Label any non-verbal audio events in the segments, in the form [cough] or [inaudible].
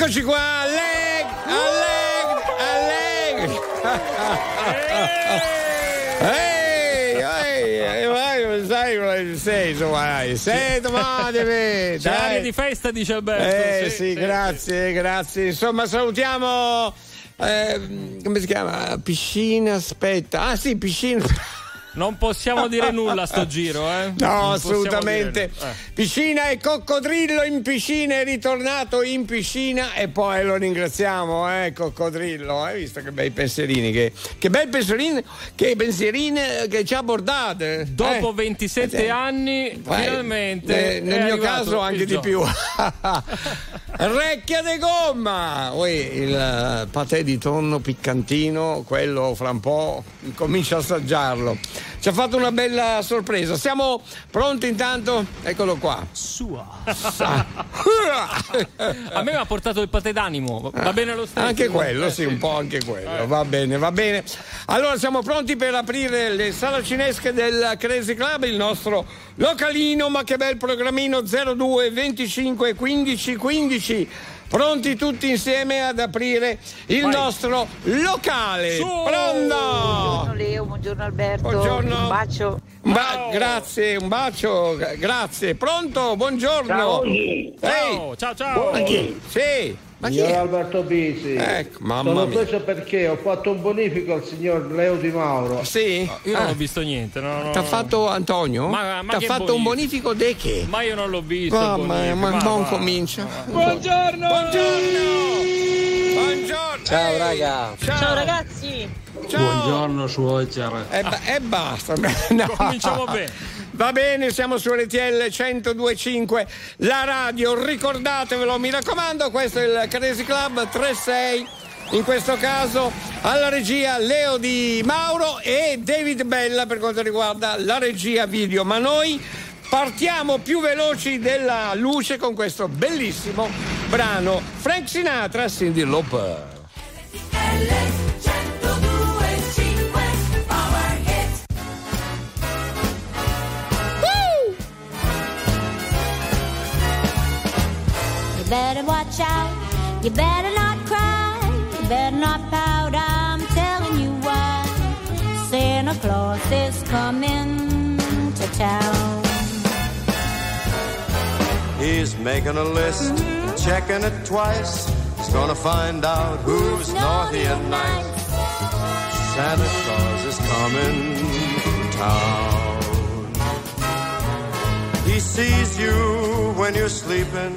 Eccoci qua, allegri, allegri, allegri. [laughs] Ehi, ehi, vai, sai come sei, insomma, sei domani, [laughs] C'è di festa, dice Alberto. Eh sì, grazie, grazie. Insomma, salutiamo. eh, come si chiama? Piscina, aspetta. Ah sì, piscina. Non possiamo dire nulla a sto giro, eh? No, assolutamente. dire- eh. Piscina e coccodrillo in piscina, è ritornato in piscina e poi lo ringraziamo, eh, coccodrillo. Hai visto che bei pensierini, che, che bel pensierini, che pensierini che ci ha bordate. Dopo eh. 27 Eh, anni, finalmente. Eh, nel mio caso anche di più. [laughs] Recchia de gomma! Ui, il eh, patè di tonno piccantino, quello fra un po' comincia a assaggiarlo. Ci ha fatto una bella sorpresa. Siamo pronti intanto? Eccolo qua. Sua. A me mi ha portato il patè d'animo. Va bene lo stesso. Anche quello, Eh, sì, un po' anche quello. Va bene, va bene. Allora siamo pronti per aprire le saracinesche del Crazy Club, il nostro localino, ma che bel programmino 02 25 15 15. Pronti tutti insieme ad aprire il Vai. nostro locale. Su! Pronto? Buongiorno Leo, buongiorno Alberto. Buongiorno. Un bacio. Ba- grazie, un bacio, gra- grazie. Pronto? Buongiorno. Ciao. Ciao, ciao, chi? Sì, ma chi Signor è? Alberto Bisi, Ecco, mamma sono mia. preso perché ho fatto un bonifico al signor Leo Di Mauro. Sì? Io non Ah. ho visto niente. No, no, T'ha fatto Antonio? Ma- ma T'ha fatto un bonifico di che? Ma io non l'ho visto. mia, bonifico. ma Ma non comincia. Buongiorno. Buongiorno! Buongiorno! Ciao, raga. Ciao, Ciao ragazzi. Ciao. Buongiorno suocera. E, ba- e basta. [laughs] No. Cominciamo bene. Va bene, siamo su RTL 1025, la radio, ricordatevelo, mi raccomando, questo è il Crazy Club 36. In questo caso alla regia Leo Di Mauro e David Bella per quanto riguarda la regia video. Ma noi partiamo più veloci della luce con questo bellissimo brano. Frank Sinatra, Cindy Lauper. Better watch out. You better not cry. You better not pout. I'm telling you why. Santa Claus is coming to town. He's making a list, checking it twice. He's gonna find out who's naughty and nice. Santa Claus is coming to town. He sees you when you're sleeping.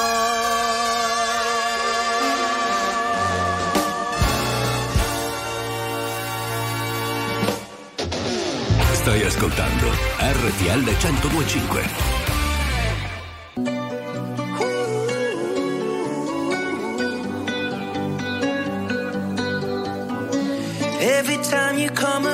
Stai ascoltando RTL 1025. Every time you come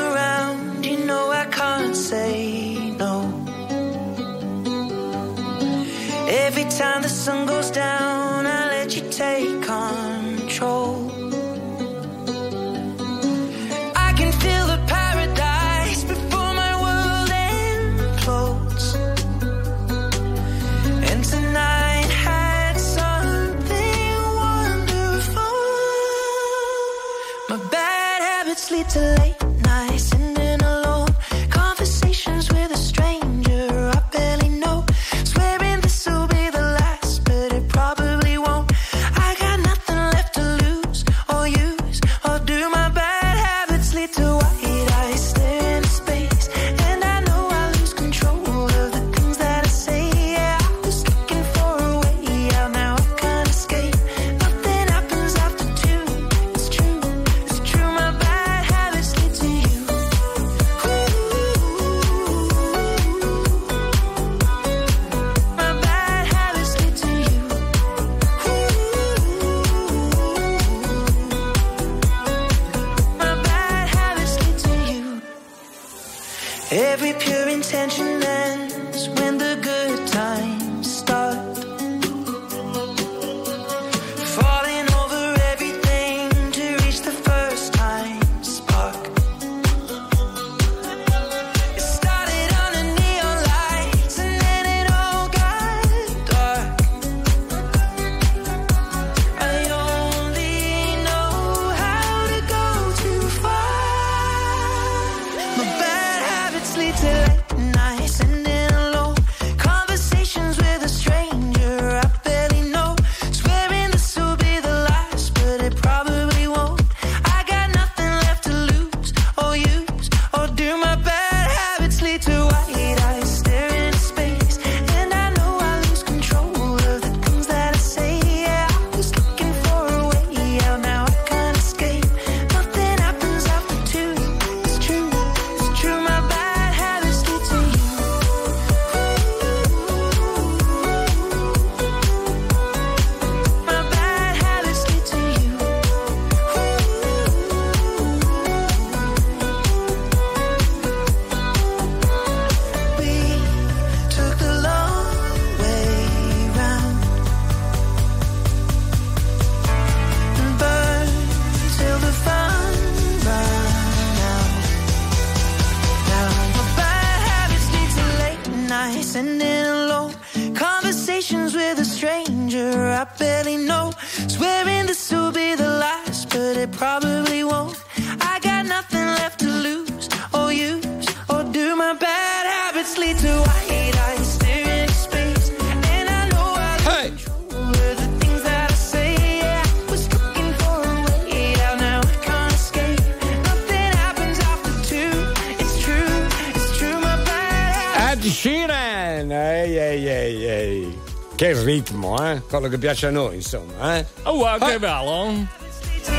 Quello che piace a noi, insomma, eh? Oh, wow, che Eh. bello.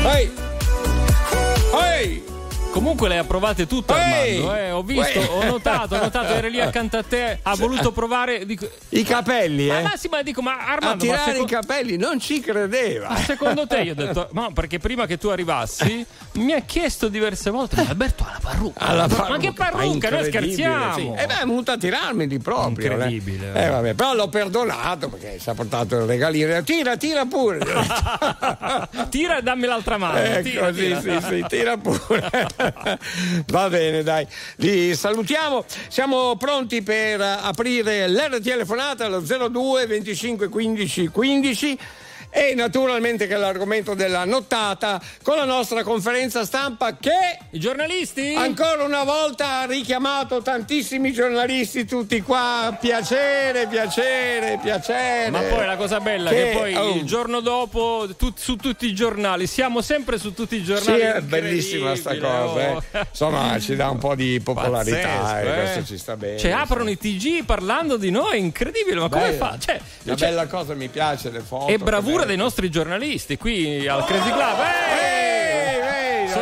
Ehi! Ehi! Comunque le ha provate tutte Ehi! Armando, eh. Ho visto, ho notato, ho notato, era lì accanto a te, ha voluto provare. Dico, I capelli, ma, eh? ma sì, ma dico, ma A Armando, ma, tirare seco- i capelli, non ci credeva. ma secondo te io ho detto, no, perché prima che tu arrivassi mi ha chiesto diverse volte, ma Alberto parrucca. Alla ma che parrucca, noi scherziamo. sì. E beh, è venuto a tirarmi di proprio. Incredibile. Eh. Eh, vabbè, però l'ho perdonato perché si è portato il regalino. Tira, tira pure. [laughs] Tira e dammi l'altra mano. Ecco, tira, sì, tira. sì, sì, tira pure. [laughs] Va bene, dai. Li salutiamo. Siamo pronti per aprire l'era telefonata allo 02 25 15 15. E naturalmente che è l'argomento della nottata con la nostra conferenza stampa che I giornalisti? Ancora una volta ha richiamato tantissimi giornalisti tutti qua. Piacere, piacere, piacere. Ma poi la cosa bella che, poi oh, il giorno dopo tu- su tutti i giornali, siamo sempre su tutti i Sì, giornali. è bellissima sta cosa. oh. eh. Insomma, ci dà un po' di popolarità Pazzesco, e eh. questo ci sta bene. Cioè, aprono i TG parlando di noi, incredibile, ma come Bella. fa? Cioè, Una cioè, bella cosa, mi piace le foto. è bravura che dei nostri giornalisti qui al Crazy Club. Ehi,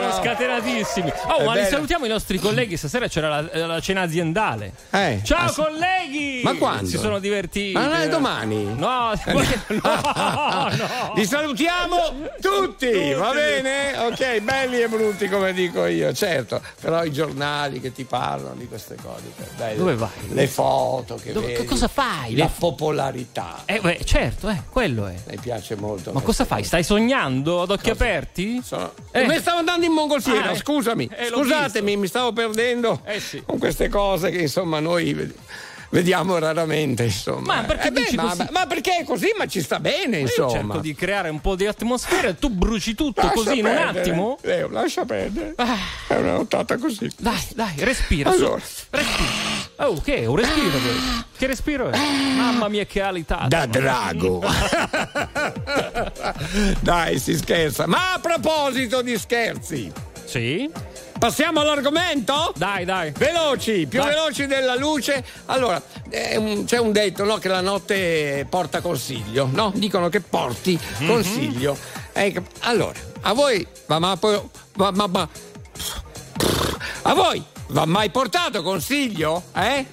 Eh! no, scatenatissimi. Oh, ma salutiamo i nostri colleghi. Stasera c'era la, la cena aziendale. Eh, Ciao ah, sì. colleghi! Ma quando? Si sono divertiti. Ma non è domani? No, no, [laughs] no. Li salutiamo tutti, va bene? Ok, belli e brutti come dico io, certo. Però i giornali che ti parlano di queste cose. cioè, belle. Dove vai? Le foto che Dove- vedi. cosa fai? La popolarità. Eh, beh, certo, eh, quello è. Mi piace molto. Ma cosa fai? Stai sognando ad occhi aperti? Sono... Eh. Mi stavo andando in mongolfiera, Ah, eh. scusami. Eh, Scusatemi, mi stavo perdendo Eh, sì. con queste cose che insomma noi ved- vediamo raramente. Insomma. Ma perché Eh, beh, ma, ma- perché è così? Ma ci sta bene, Io insomma. cerco di creare un po' di atmosfera e tu bruci tutto Lascia così in un perdere. attimo. Leo, lascia perdere. Ah. È una nottata così. Dai, dai, respira. Allora. Respira. Oh, che è? Un respiro questo. Che respiro è? Mamma mia, che alità. Da drago. [laughs] Dai, si scherza. Ma a proposito di scherzi, Sì? passiamo all'argomento? Dai, dai. Veloci, più Vai. veloci della luce. Allora, un- c'è un detto no, che la notte porta consiglio, no? Dicono che porti Mhm. consiglio. Ecco, allora, a voi ma, poi- va- ma- ma- a voi va mai portato consiglio? Eh?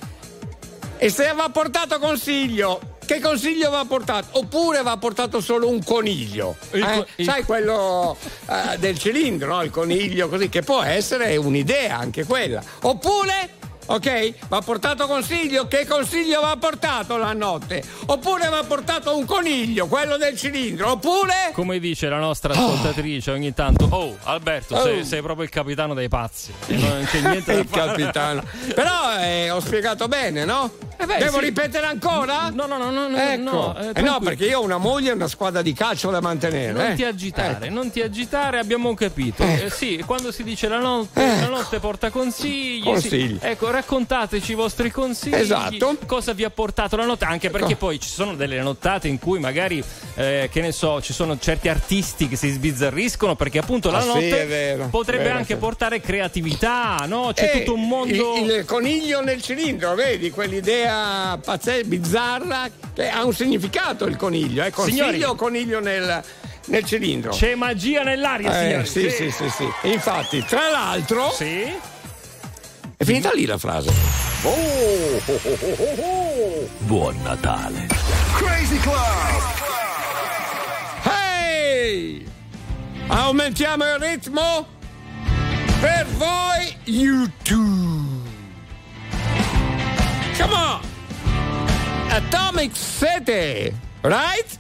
E se va portato consiglio, che consiglio va portato? Oppure va portato solo un coniglio? Eh? co- Sai quello eh, del cilindro, no? Il coniglio così, che può essere un'idea anche quella. Oppure. Ok? Va portato consiglio? Che consiglio va portato la notte? Oppure va portato un coniglio, quello del cilindro? Oppure. Come dice la nostra ascoltatrice ogni tanto, oh Alberto, sei, Oh. sei proprio il capitano dei pazzi. E [laughs] non c'è niente da Il fare. capitano. Però eh, ho spiegato bene, no? Eh beh, Devo sì. ripetere ancora? No, no, no, no, no, Ecco. no, eh, Eh no, perché io ho una moglie e una squadra di calcio da mantenere. Non eh. ti agitare, Ecco. non ti agitare, abbiamo capito. Eh, sì, quando si dice la notte, la notte porta consigli. sì. Consigli. Ecco, raccontateci i vostri consigli. Esatto. Cosa vi ha portato la notte? Anche perché poi ci sono delle nottate in cui magari, eh, che ne so, ci sono certi artisti che si sbizzarriscono perché appunto la Ah, sì, notte è vero, potrebbe vero, anche sì. portare creatività, no? C'è Eh, tutto un mondo. Il, il coniglio nel cilindro, vedi? Quell'idea pazzesca, bizzarra, che ha un significato il coniglio. Eh? Consiglio Signori. o coniglio nel, nel cilindro? C'è magia nell'aria, Eh, signori. sì, sì, sì, sì. Infatti, tra l'altro, Sì? È finita lì la frase. Oh, oh, oh, oh, oh. Buon Natale. Crazy Club. Hey! Aumentiamo il ritmo per voi YouTube. Come on! Atomic City, right?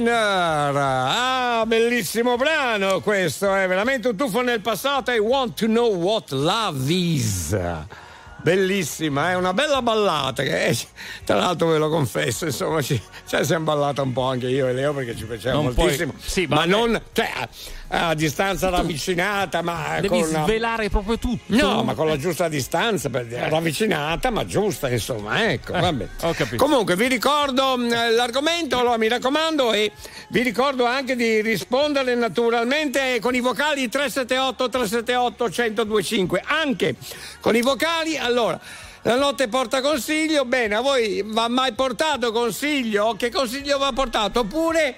Foreigner! Ah, bellissimo brano questo, è veramente un tuffo nel passato. I want to know what love is. Bellissima, è una bella ballata che tra l'altro ve lo confesso, insomma, ci, cioè, siamo ballata un po' anche io e Leo perché ci piaceva Non puoi- moltissimo. sì, ma vabbè. non cioè, a, distanza ravvicinata, ma Devi con una- svelare proprio tutto. No, ma con la giusta distanza, per dire, ravvicinata, ma giusta, insomma, ecco, vabbè. Eh, ho capito. Comunque vi ricordo mh, l'argomento, allora mi raccomando, e vi ricordo anche di rispondere naturalmente con i vocali 378 378 1025, anche con i vocali, allora. La notte porta consiglio, bene, a voi va mai portato consiglio? Che consiglio va portato? Oppure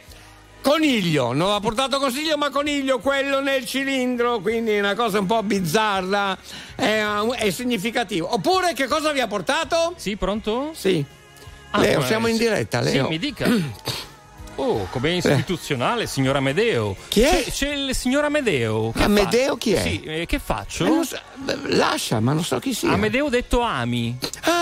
Coniglio, non ha portato consiglio, ma coniglio, quello nel cilindro, quindi una cosa un po' bizzarra, è, è significativo. Oppure che cosa vi ha portato? Sì, pronto? Sì. Ah, Leo, siamo in diretta, Leo. Sì, mi dica. [clears throat] Oh, come istituzionale, signor Amedeo. Chi è? C'è, c'è il signor Amedeo. Che Amedeo fa- chi è? Sì, eh, che faccio? Eh, so- lascia, ma non so chi sia. Amedeo detto Ami. Ah,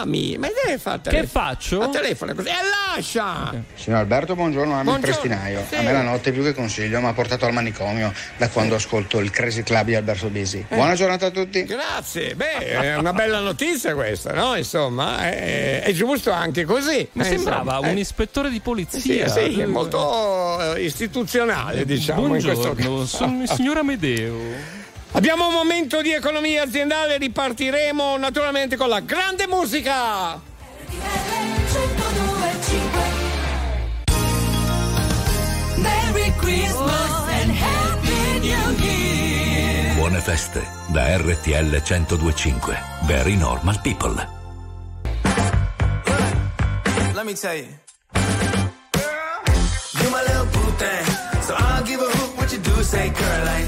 Ami, ma deve fare Che faccio? A telefono così. E lascia! Signor Alberto, buongiorno, Ami il Buongiorno, Prestinaio. sì. A me la notte più che consiglio mi ha portato al manicomio da quando ascolto il Crazy Club di Alberto Bisi. Eh. Buona giornata a tutti. Grazie, beh, è una bella notizia questa, no? Insomma, è, è giusto anche così. Mi Eh, sembrava insomma, un eh. ispettore di Sì, polizia. sì, è molto eh, istituzionale, diciamo. in questo Buongiorno, caso. sono il signor Amedeo. Abbiamo un momento di economia aziendale, ripartiremo naturalmente con la grande musica. Merry Christmas and Happy New Year. Buone feste da RTL 1025. Very normal people. Let me tell you. You my little boo thing, so I'll give a hoot say, girl, I know you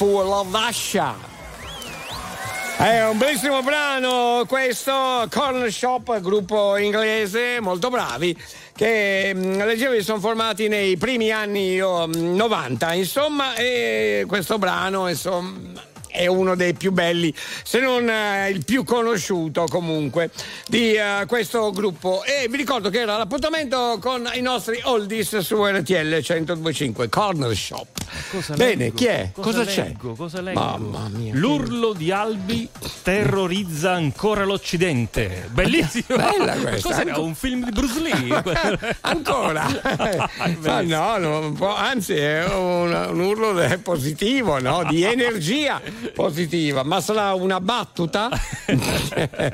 Of Asha. È un bellissimo brano questo, Corner Shop, gruppo inglese, molto bravi, che mh, leggevo che sono formati nei primi anni oh, mh, 90, insomma, e questo brano, insomma, è uno dei più belli, se non eh, il più conosciuto comunque di eh, questo gruppo. E vi ricordo che era l'appuntamento con i nostri oldies su RTL 1025, Corner Shop. Cosa Bene, leggo? chi è? Cosa, c'è? leggo? Cosa leggo? Mamma mia. L'urlo di Albi terrorizza ancora l'Occidente. Bellissimo. [laughs] Bella questa. Cos'era? Anco- Un film di Bruce Lee? [laughs] Ancora? [laughs] Ma no, no, anzi è un, un urlo positivo, no? di energia positiva, ma sarà una battuta?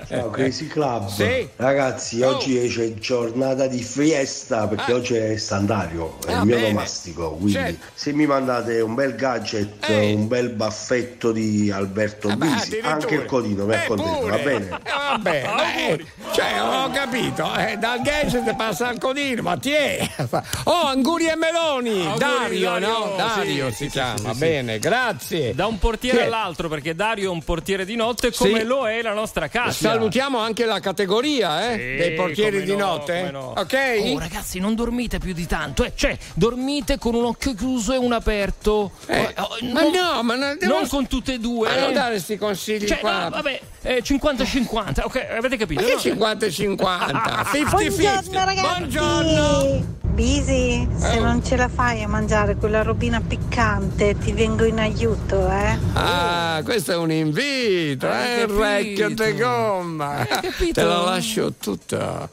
Ciao Crazy Club. Sì. Ragazzi, Oh. oggi c'è giornata di fiesta perché oggi è Sandario, è Ah, il mio bene. nomastico. Quindi Certo. se mi mandate un bel gadget, Ehi. un bel baffetto di Alberto Eh beh, Bisi, anche il codino mi Eh, accontento, pure. va bene? Eh, vabbè, [laughs] eh, cioè, ho capito, eh, dal gadget passa al codino, ma ti è? [laughs] Oh, Anguri e Meloni, Auguri, Dario, Dario, no? Dario sì, si sì, chiama, sì, sì. bene, grazie. Da un portiere Sì. all'altro, perché Dario è un portiere di notte come Sì. lo è la nostra casa. Salutiamo anche la categoria eh, Sì, dei portieri di no, notte. no. Ok? Oh, ragazzi, non dormite più di tanto. eh. Cioè, dormite con un occhio chiuso e uno aperto. Eh, Oh, oh, ma non- no, ma non, devo- non con tutte e due. Ma non eh. dare questi consigli Cioè, qua. no, vabbè, eh, 50-50. Ok, avete capito? Ma che no? 50 e 50? 50 Buongiorno ragazzi. Buongiorno. Bisi, se Oh. non ce la fai a mangiare quella robina piccante, ti vengo in aiuto, eh? Ah, questo è un invito, Hai eh, il capito? recchio de gomma. Capito? Te lo lascio tutto.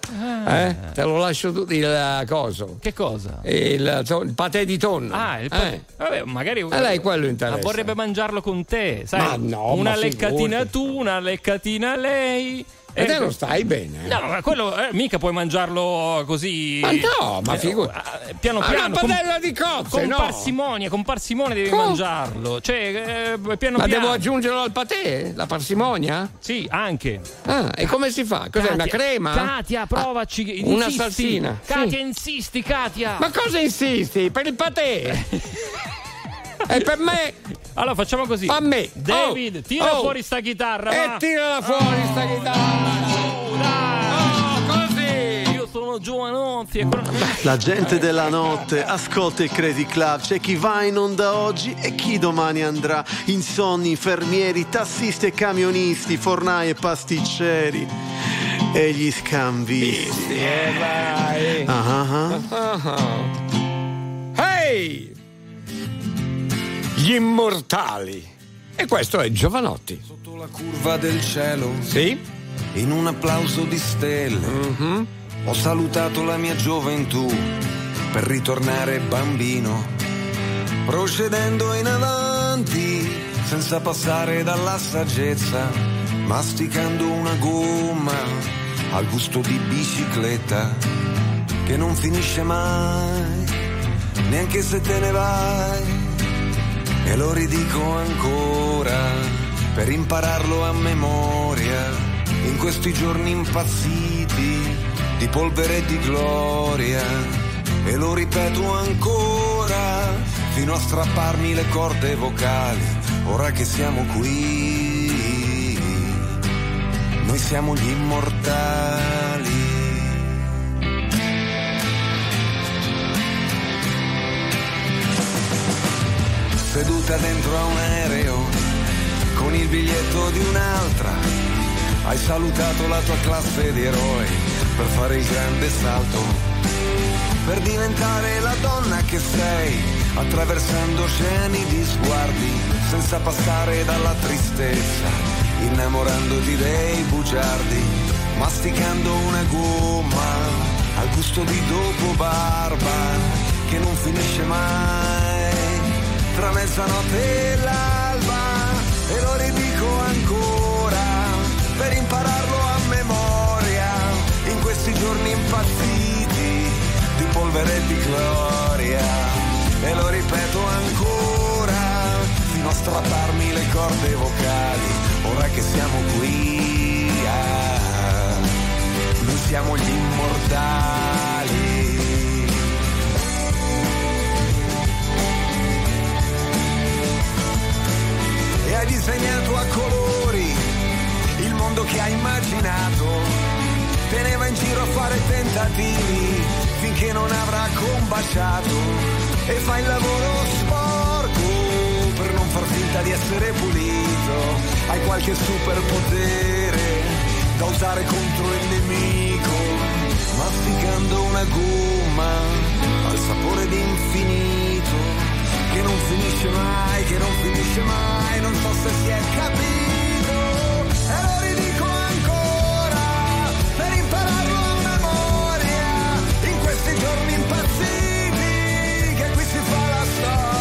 Eh? Te lo lascio tutto il coso. Che cosa? Il, il patè di tonno. Ah, il pa- Eh. Vabbè, magari A lei quello interessa. Ma vorrebbe mangiarlo con te, sai? Ma no, una leccatina figurati. tu, una leccatina lei. E te Eh, non stai bene. No, ma quello eh, mica puoi mangiarlo così. Ma no, ma Eh, figurati. eh, piano Ma piano. una padella di cozze, con no. parsimonia, con parsimonia devi Come? mangiarlo. Cioè, eh, piano Ma piano. devo aggiungerlo al patè? La parsimonia? Sì, anche. Ah, e come si fa? Cos'è una Katia, crema? Katia, provaci. una insisti. salsina, sì. Katia, insisti, Katia. Ma cosa insisti? Per il patè? [laughs] e per me? Allora facciamo così. A me. David, Oh, tira oh. fuori sta chitarra. E va. tirala fuori sta chitarra. Oh, dai. Oh, così. Io sono Giovanotti e quello- La gente della notte ascolta il Crazy Club, c'è chi va in onda oggi e chi domani andrà. Insonni, infermieri, tassisti e camionisti, fornai e pasticceri e gli scambisti. Eh, vai. Ah, ah, ah. Gli immortali. E questo è Giovanotti. Sotto la curva del cielo, Sì? in un applauso di stelle, Mhm. ho salutato la mia gioventù per ritornare bambino, procedendo in avanti senza passare dalla saggezza, masticando una gomma al gusto di bicicletta che non finisce mai, neanche se te ne vai. E lo ridico ancora per impararlo a memoria in questi giorni impazziti di polvere e di gloria. E lo ripeto ancora fino a strapparmi le corde vocali. Ora che siamo qui, noi siamo gli immortali. Seduta dentro a un aereo con il biglietto di un'altra. Hai salutato la tua classe di eroi per fare il grande salto, per diventare la donna che sei, attraversando oceani di sguardi, senza passare dalla tristezza, innamorandoti dei bugiardi, masticando una gomma al gusto di dopo barba che non finisce mai tra mezzanotte e l'alba e lo ridico ancora per impararlo a memoria in questi giorni impazziti di polvere e di gloria. E lo ripeto ancora fino a strapparmi le corde vocali ora che siamo qui ah, noi siamo gli immortali hai disegnato a colori il mondo che hai immaginato. Teneva in giro a fare tentativi finché non avrà combaciato e fa il lavoro sporco per non far finta di essere pulito. Hai qualche superpotere da usare contro il nemico, masticando una gomma al sapore di infinito, che non finisce mai, che non finisce mai, non so se si è capito. E lo ridico ancora per impararlo a memoria in questi giorni impazziti che qui si fa la storia.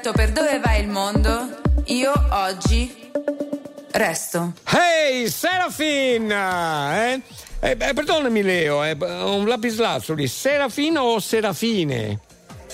Rispetto per dove va il mondo, io oggi resto. Hey, Serafin! Eh? Eh, perdonami Leo, eh, un lapislazzuli, Serafin o Serafine?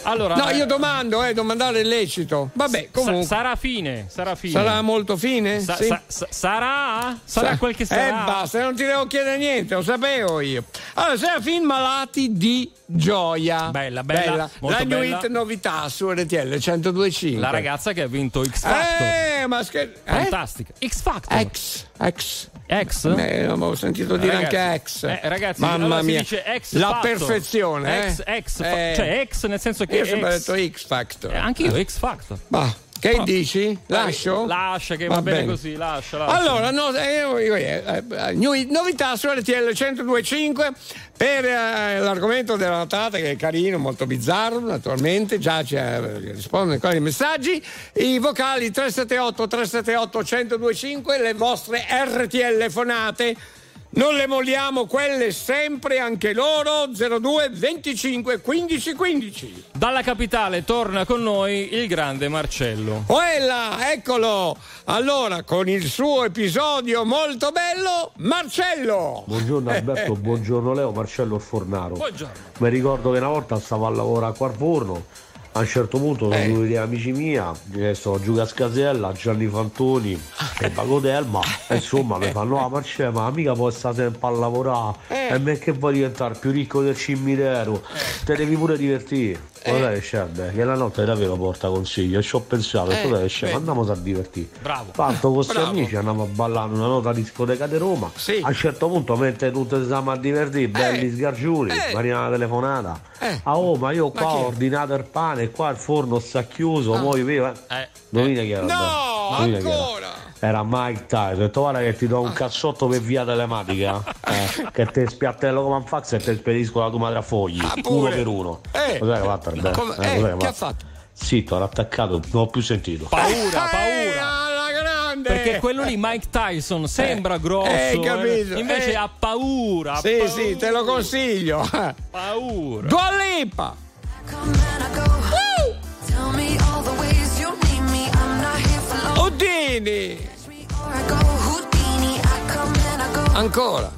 Allora, no, eh, io domando, eh, domandare è lecito. Vabbè, comunque. Sa- sarà fine, sarà fine. Sarà molto fine? Sa- Sì. sa- sa- sarà? Sarà Sa- quel che Eh, sarà. basta, non ti devo chiedere niente, lo sapevo io. Allora, Serafin malati di gioia. Bella, bella, molto La new bella. hit novità su RTL 1025. La ragazza che ha vinto X Factor. Eh, ma scher- eh? Fantastica. X Factor. X, X. Ex? Eh, avevo sentito dire Ragazzi, anche ex. eh, ragazzi, Mamma allora mia. ex La fatto. perfezione, eh? Ex, ex, fa- Eh, cioè ex nel senso che Io ho sempre ex- detto X Factor. Eh, anch'io, X Factor. Ma che Però- dici? Lascio? Lascia che va, bene, così, lascia, lascia. Allora, no, eh, eh, eh, new- novità su RTL 1025 per eh, l'argomento della notata che è carino, molto bizzarro, naturalmente, già ci eh, rispondono ancora i messaggi. I vocali 378 378 1025, le vostre RTL fonate. Non le molliamo quelle sempre, anche loro 02 25 15 15. Dalla capitale torna con noi il grande Marcello. Oella, eccolo! Allora, con il suo episodio molto bello, Marcello! Buongiorno [laughs] Alberto, buongiorno Leo, Marcello Fornaro. Buongiorno. Mi ricordo che una volta stavo a lavorare qua al forno, a un certo punto sono venuti degli amici mia, sono Giulia Scasella, Gianni Fantoni e Paco Delma, e [laughs] insomma mi fanno ah Marcello, ma mica puoi stare sempre a lavorare, e me che vuoi diventare più ricco del cimitero, te devi pure divertire. Guarda che scende, che la notte davvero porta consiglio, e ci ho pensato, Eh, guarda che scende, beh. andiamo a divertire. Bravo. Tanto con questi amici andiamo a ballare una nota discoteca di Roma. Sì. A un certo punto, mentre tutti stiamo a divertire, belli sgargiuri, Eh. mi arriva una telefonata. Eh. Ah, oh, ma io Ma qua chi ho ordinato il pane, e qua il forno sta chiuso, Ah. poi viva. Eh. Indovina chi era? No, ancora! Era Mike Tyson, ho detto guarda che ti do un cazzotto per via telematica eh, che te spiattello come un fax e te spedisco la tua madre a fogli Ah, uno per uno Eh. cos'è che ha fatto Eh, eh, cos'è che ha fatto? fatto? zitto era attaccato non ho più sentito Paura, Eh, paura. Perché quello lì, Mike Tyson, sembra grosso, eh, capito, eh, invece eh. ha paura. ha Sì, paura, sì, te lo consiglio. Paura. Dua Lipa! Houdini. Ancora.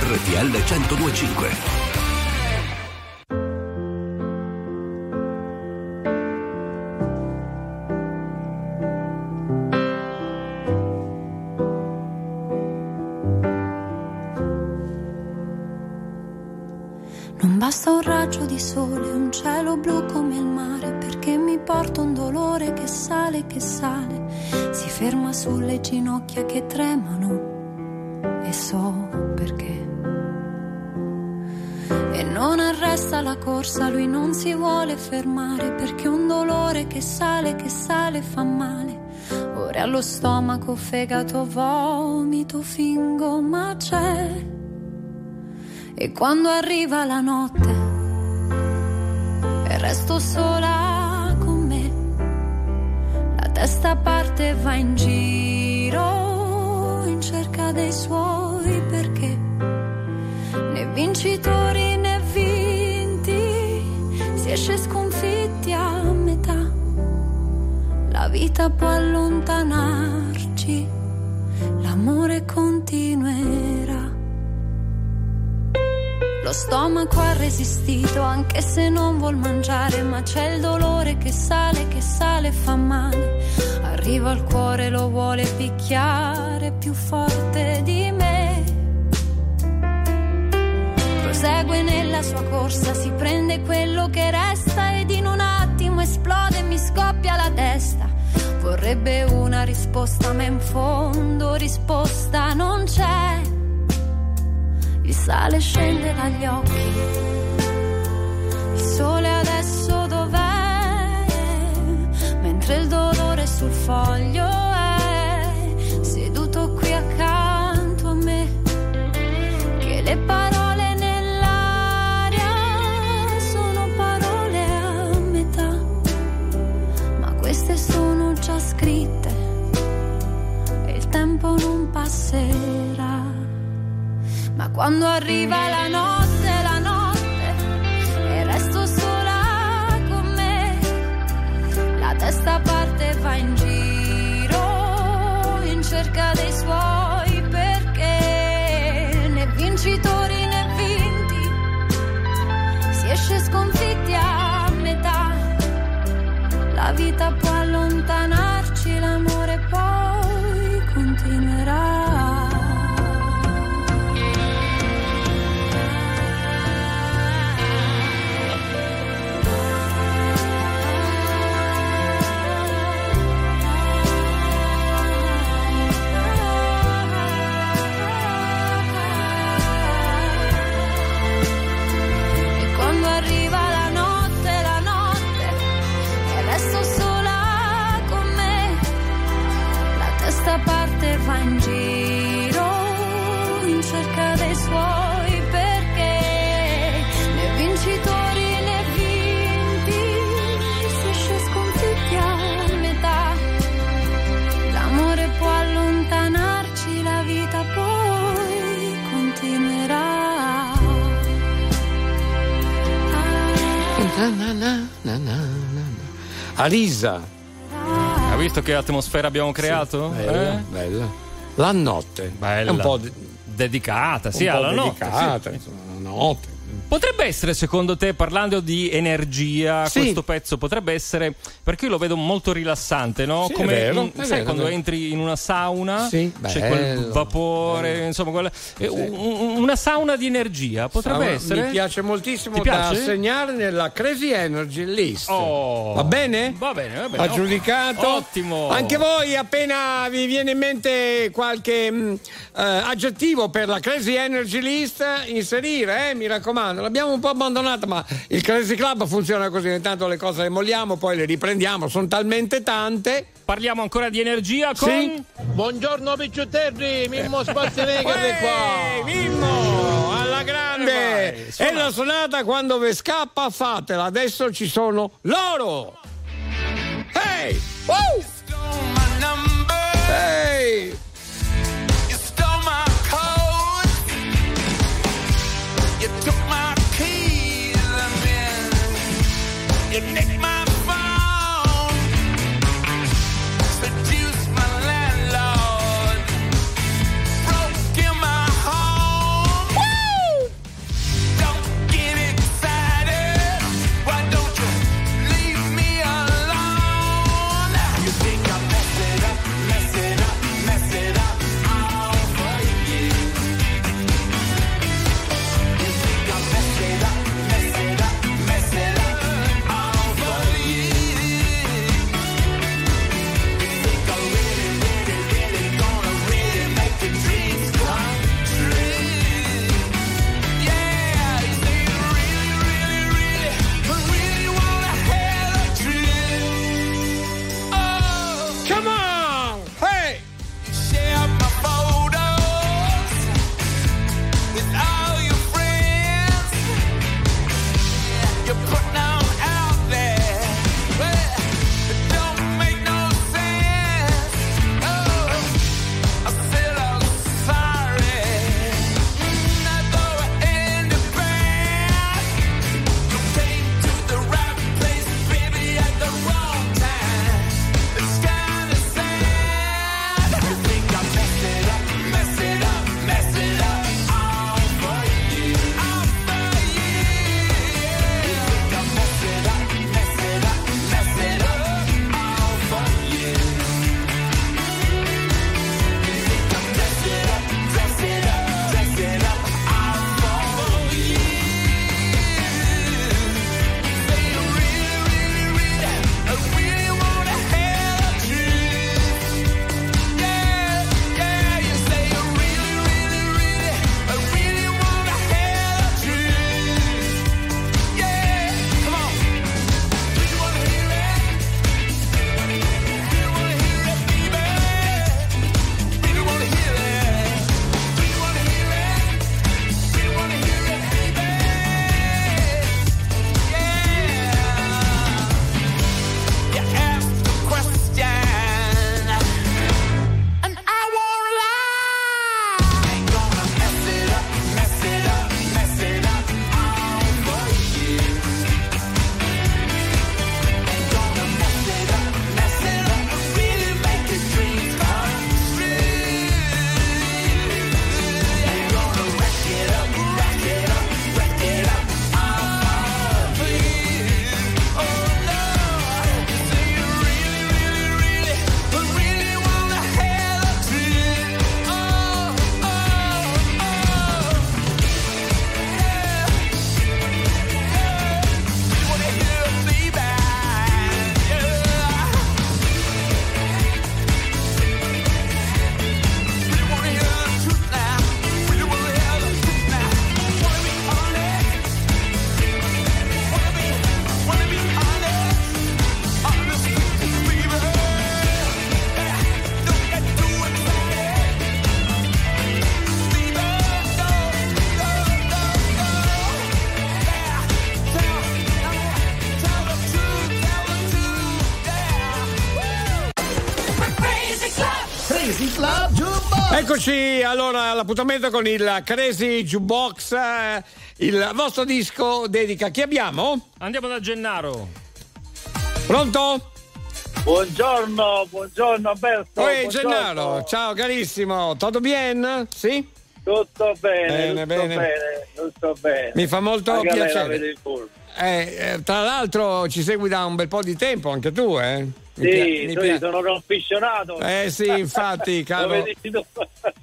RTL 1025. Fa male. Ora allo stomaco, fegato, vomito, fingo, ma c'è. E quando arriva la notte e resto sola con me, la testa parte e va in giro in cerca dei suoi perché né vincitori né vinti si esce sconfitti vita può allontanarci, l'amore continuerà. Lo stomaco ha resistito anche se non vuol mangiare, ma c'è il dolore che sale, che sale e fa male. Arriva al cuore, lo vuole picchiare più forte di me. Prosegue nella sua corsa, si prende quello che resta ed in un attimo esplode e mi scoppia la testa. Vorrebbe una risposta, ma in fondo risposta non c'è. Il sale scende dagli occhi. Il sole adesso dov'è? Mentre il dolore sul foglio è seduto qui accanto a me. Che le parole quando arriva la notte, la notte, e resto sola con me, la testa parte e va in giro in cerca dei suoi perché né vincitori né vinti si esce sconfitti a metà. La vita può allontanarci, Alisa. Ha visto che atmosfera abbiamo creato? Bella, Eh? bella. La notte. Bella. È un po' di- dedicata, sì, un po' alla notte. dedicata, sì. insomma, la notte. Potrebbe essere, secondo te, parlando di energia, Sì. questo pezzo potrebbe essere, perché io lo vedo molto rilassante, no? Sì, Come vero, è sai vero, quando vero. entri in una sauna, Sì, c'è bello, quel vapore, insomma, quella- eh, un- una sauna di energia, potrebbe Sauna- essere? Mi piace moltissimo Ti piace? da segnare nella Crazy Energy List. Oh. Va bene? Va bene, va bene. Aggiudicato. Ottimo. Anche voi, appena vi viene in mente qualche mh, eh, aggettivo per la Crazy Energy List, inserire, eh, mi raccomando. L'abbiamo un po' abbandonata, ma il Crazy Club funziona così. Intanto le cose le molliamo, poi le riprendiamo. Sono talmente tante. Parliamo ancora di energia con... Sì. Buongiorno Picciuterri, Mimmo Schwarzenegger è qua. Mimmo, alla grande! vai, e la sonata quando vi scappa fatela, adesso ci sono loro! Hey! Woo! You nicked allora all'appuntamento con il Crazy Jukebox. eh, Il vostro disco dedica. Chi abbiamo? Andiamo da Gennaro. Pronto? Buongiorno, buongiorno Alberto. Oi buongiorno. Gennaro, ciao carissimo. Tutto bien? Sì? Tutto bene, Bene, tutto bene. bene, tutto bene. Mi fa molto Anche a lei la piacere. Eh, eh, tra l'altro ci segui da un bel po' di tempo anche tu, eh? Sì, mi sì, pia- sono un appassionato. Eh sì, infatti, [laughs] caro,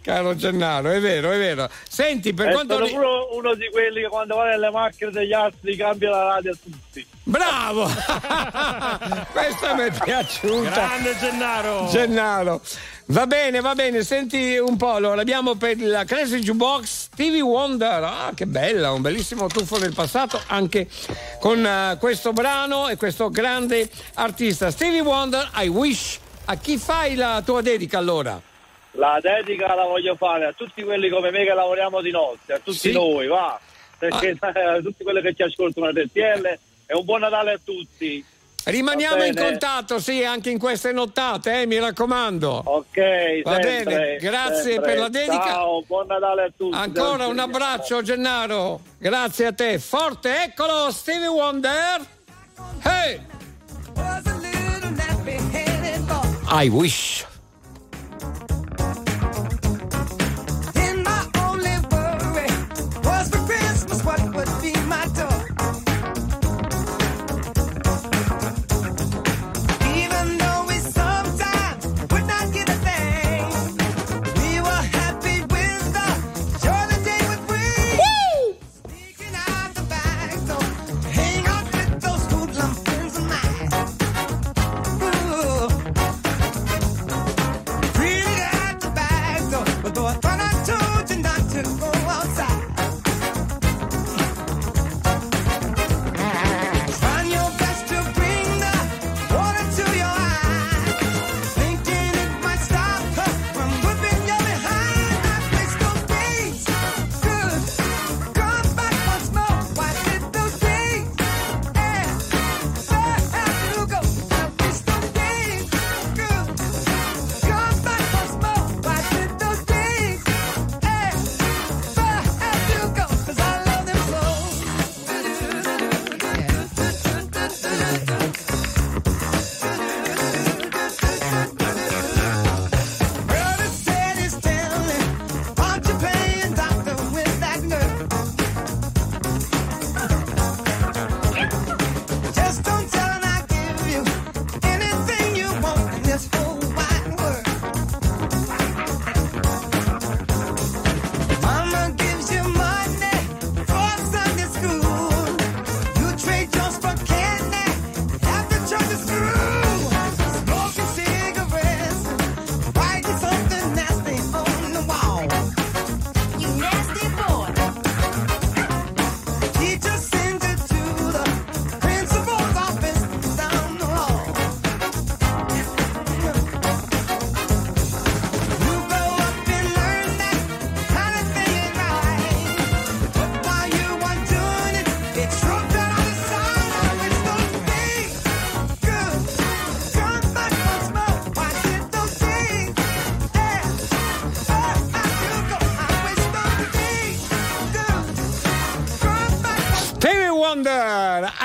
caro Gennaro, è vero, è vero. Senti, per Eh, quanto... sono ri- pure uno di quelli che quando va nelle macchine degli altri cambia la radio a tutti. Bravo! [laughs] [laughs] Questa mi è piaciuta. Grande Gennaro. Gennaro. Va bene, va bene, senti un po', allora abbiamo per la Crazy Jukebox Stevie Wonder, ah che bella, un bellissimo tuffo nel passato anche con eh, questo brano e questo grande artista. Stevie Wonder, I Wish, a chi fai la tua dedica allora? La dedica la voglio fare a tutti quelli come me che lavoriamo di notte, a tutti Sì. noi, va. Perché Ah. [laughs] a tutti quelli che ci ascoltano a RTL e un buon Natale a tutti. Rimaniamo in contatto, sì, anche in queste nottate, eh, mi raccomando. Ok, Va sempre, bene, grazie sempre. per la dedica. Ciao, buon Natale a tutti. Ancora un abbraccio Gennaro, grazie a te. Forte, eccolo Stevie Wonder. Hey! I wish.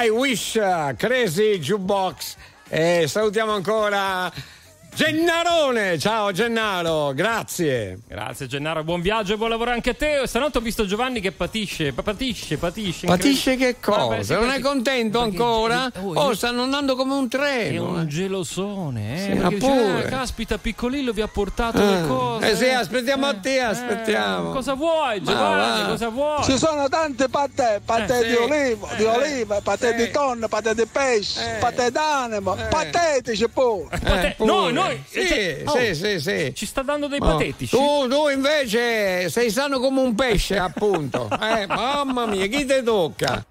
I wish, Crazy Jukebox. E salutiamo ancora Gennarone. Ciao Gennaro, grazie. Grazie Gennaro, buon viaggio e buon lavoro anche a te. Stanotte ho visto Giovanni che patisce, pa- patisce, patisce. Patisce che. Vabbè, cosa? sì, Non è contento ancora? Oh, Oh, io- stanno andando come un È treno. un eh. gelosone, eh? Sì, ma dice, pure. "Ah, caspita, Piccolillo vi ha portato le Ah, cose. Eh sì, aspettiamo a te, aspettiamo. Cosa vuoi, Ma Giovanni? va. Cosa vuoi? Ci sono tante patè, patè Eh, di sì. olivo, di Eh, oliva, patè sì. di tonno, patè di pesce, patè d'animo, patetici pure. Eh, no, noi. Sì, cioè, oh, sì, sì, sì. Ci sta dando dei Oh, patetici. Tu, tu invece sei sano come un pesce, appunto. [laughs] Eh, mamma mia, chi ti tocca?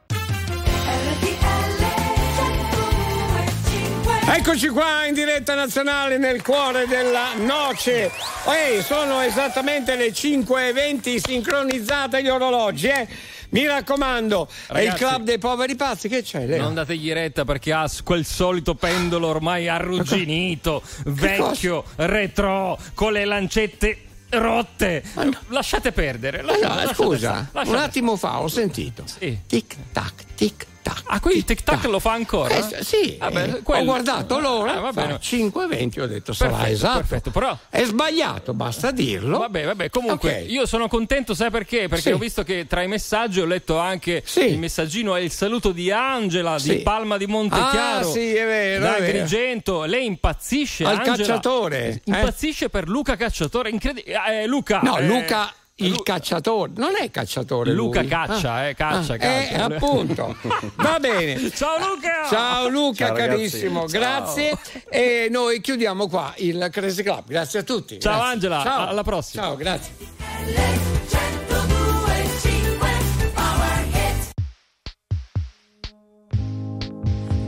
Eccoci qua in diretta nazionale nel cuore della noce. Ehi, sono esattamente le 5.20 sincronizzate gli orologi, eh. Mi raccomando, è il Ragazzi. club dei poveri pazzi, che c'è? Leo? Non dategli retta perché ha quel solito pendolo ormai arrugginito, [laughs] vecchio, retro, con le lancette rotte. Lasciate perdere. lasciate- Allora, lasciate scusa, stare, un lasciate attimo fa ho sentito. Tic tac, tic tac. Ah, qui il tic tac lo fa ancora? Eh, sì, Vabbè, eh, quello- ho guardato l'ora, Ah, fa bene. 5.20, ho detto sarà Perfetto, esatto. perfetto, però- È sbagliato, basta dirlo. Vabbè, vabbè, comunque Ok. io sono contento, sai perché? Perché Sì. ho visto che tra i messaggi ho letto anche il messaggino e il saluto di Angela Sì. di Palma di Montechiaro. Ah, sì, è vero, Da è. Agrigento. Lei impazzisce Al Angela, cacciatore, eh? Impazzisce per Luca Cacciatore. Incredibile. Eh, Luca. No, eh, Luca il cacciatore, non è cacciatore Luca lui. caccia, Ah. eh, caccia, Ah, caccia. Eh, appunto. Va bene. [laughs] Ciao Luca! Ciao Luca Ciao, carissimo, Ciao. grazie. E noi chiudiamo qua il Crazy Club. Grazie a tutti. Ciao, Grazie. Angela, Ciao. alla prossima. Ciao, grazie.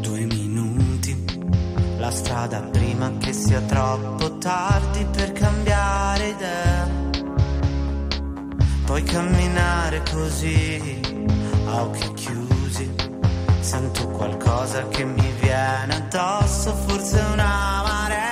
Due minuti, la strada prima che sia troppo tardi per cambiare idea. Puoi camminare così, a occhi chiusi. Sento qualcosa che mi viene addosso, forse una marea.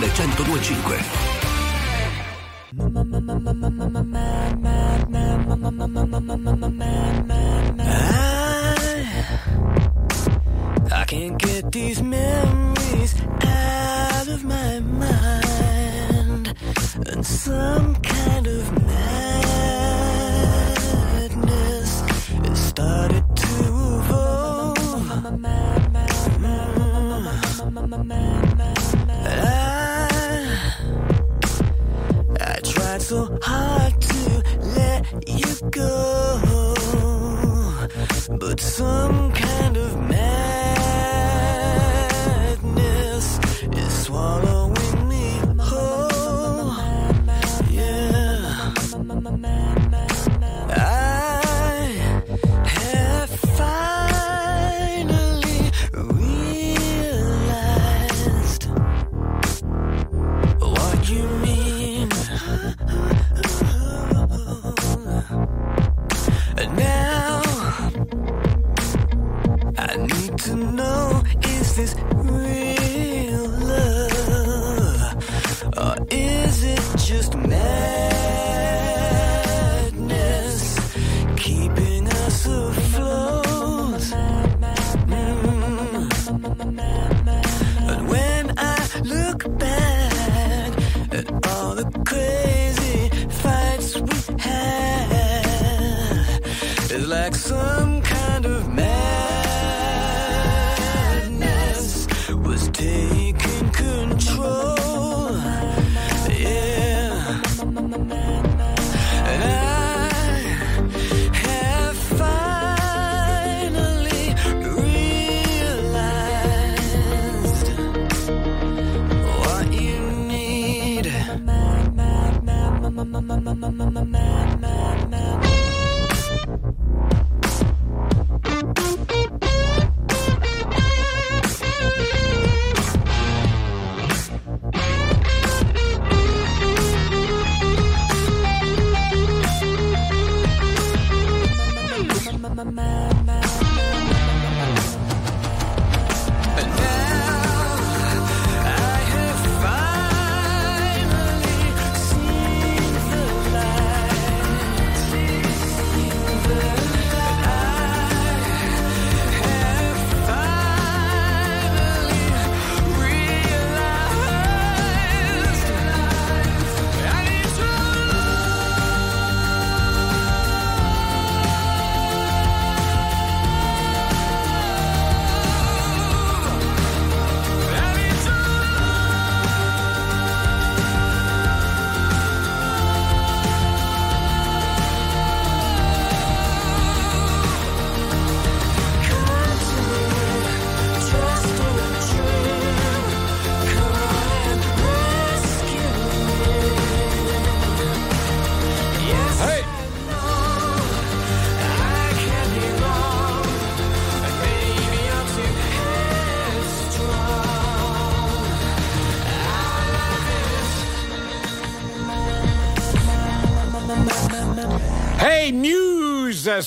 RTL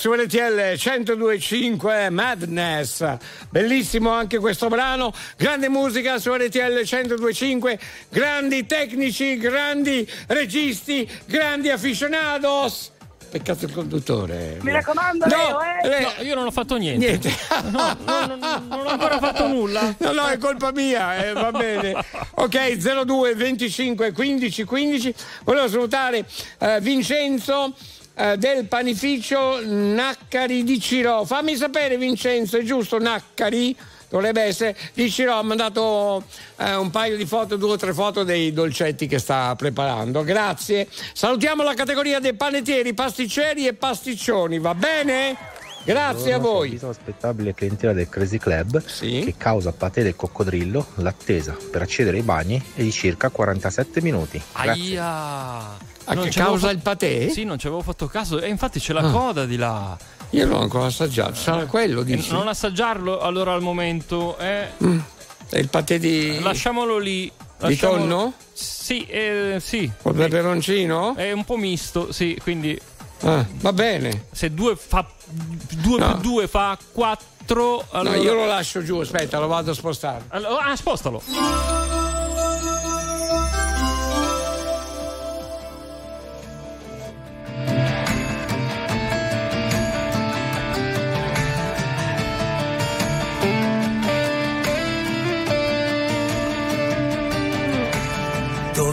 su RTL 1025 Madness. Bellissimo anche questo brano. Grande musica su RTL 1025. Grandi tecnici, grandi registi, grandi aficionados. Peccato il conduttore. Mi raccomando, No, Leo, eh. Leo. No, io non ho fatto niente. Niente. No, no, no, no, non ho ancora fatto nulla. [laughs] No, no, è colpa mia, eh, va bene. Ok, 02 25 15 15. Volevo salutare eh, Vincenzo. Eh, del panificio Naccari di Ciro. Fammi sapere, Vincenzo, è giusto Naccari? Dovrebbe essere di Ciro. Ha mandato eh, un paio di foto, due o tre foto dei dolcetti che sta preparando. Grazie. Salutiamo la categoria dei panettieri, pasticceri e pasticcioni, va bene? Grazie a voi. aspettabile clientela del Crazy Club che causa patè del coccodrillo, l'attesa per accedere ai bagni è di circa 47 minuti. Grazie. Aia. A Non che ci avevo causa fa- il patè? Sì, non ci avevo fatto caso. E infatti c'è la Ah. coda di là. Io non l'ho ancora assaggiato, sarà quello, E dici? non assaggiarlo allora al momento. Eh. È il patè di... Lasciamolo lì. Di Lasciamolo- tonno? Sì, eh, sì. Col peperoncino? È un po' misto, sì, quindi. Ah, va bene. Se 2 fa 2 No. più 2 fa 4. Allora... No, io lo lascio giù, aspetta, lo vado a spostare. Allora- ah, spostalo.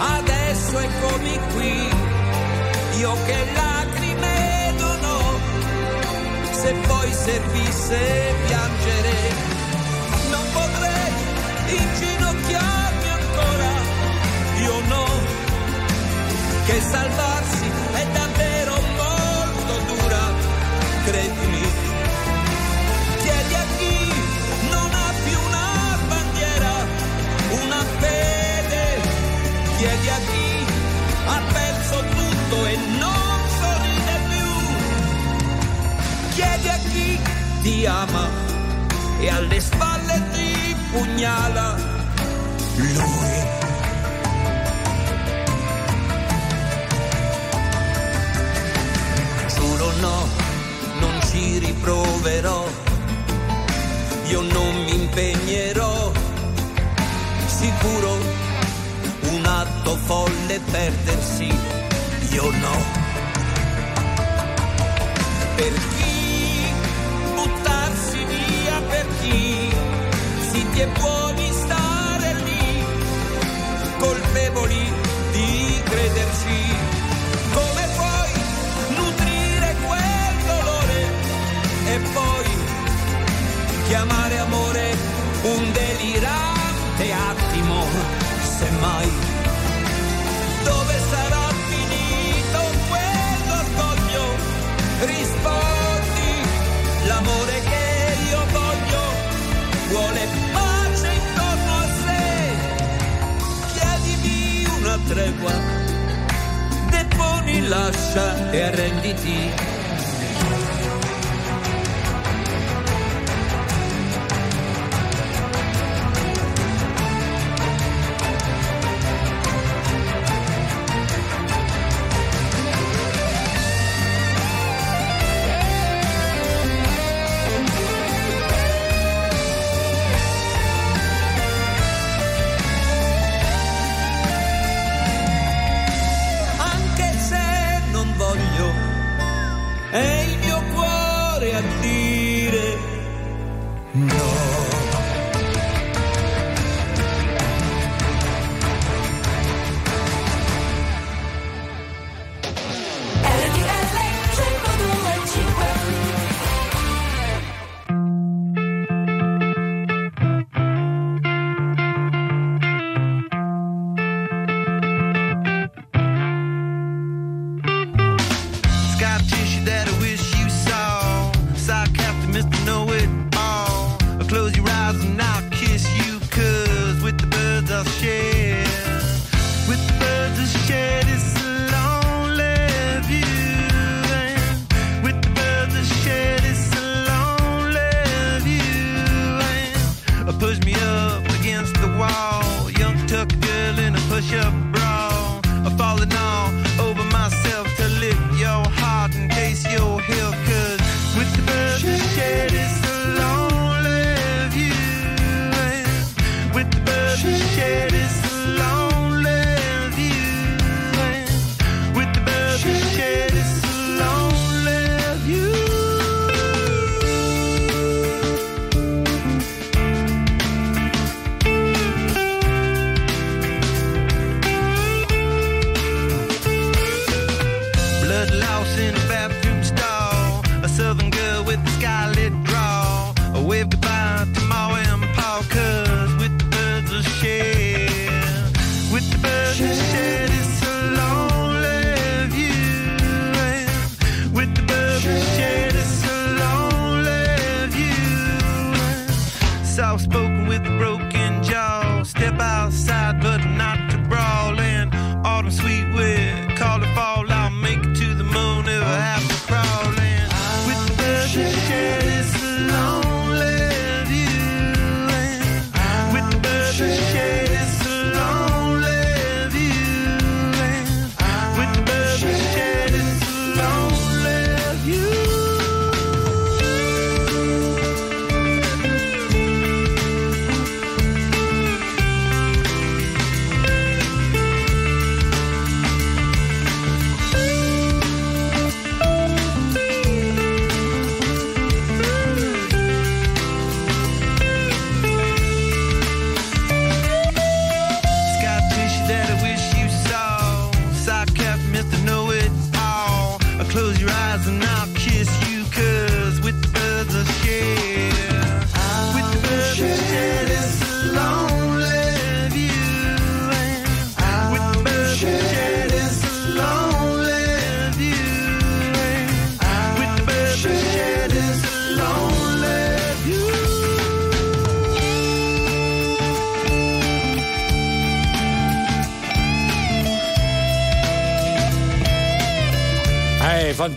adesso eccomi qui, io che lacrime non ho, se poi servisse piangere, non potrei inginocchiarmi ancora, io no, che salvarsi è davvero ti ama e alle spalle ti pugnala lui. Giuro no, non ci riproverò, io non mi impegnerò, sicuro un atto folle perdersi, io no. Per che buoni stare lì, colpevoli di crederci. Come puoi nutrire quel dolore e poi chiamare amore un delirante attimo, semmai. acqua, deponi, lascia e arrenditi.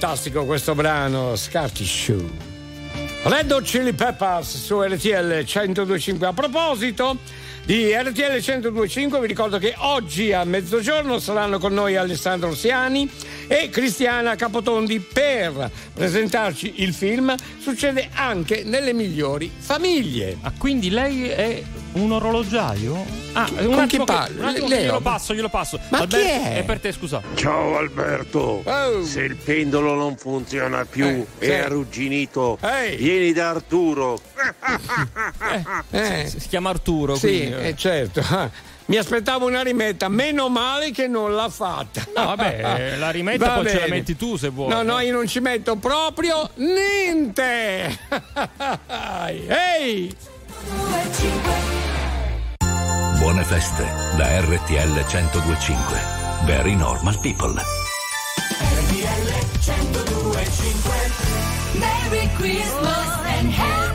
fantastico questo brano, Scarty Shoe. Red Hot Chili Peppers su RTL 1025. A proposito di RTL 1025 vi ricordo che oggi a mezzogiorno saranno con noi Alessandro Siani e Cristiana Capotondi per presentarci il film Succede anche nelle migliori famiglie. Ah, quindi lei è un orologiaio? Ah, un Con attimo, che, un attimo Leo. glielo passo, glielo passo. Ma chi è? è? per te, scusa. Ciao Alberto. Oh. Se il pendolo non funziona più, eh, è arrugginito. Hey. Vieni da Arturo. Eh, [laughs] eh. Si, si, chiama Arturo, sì, quindi, eh. Eh, certo. [laughs] Mi aspettavo una rimetta, meno male che non l'ha fatta. No, vabbè, [laughs] eh, la rimetta Va poi bene. ce la metti tu se vuoi. No, no, io non ci metto proprio niente. Ehi! 5, 5 buone feste da RTL 1025. Very normal people. RTL 1025. Merry Christmas and Happy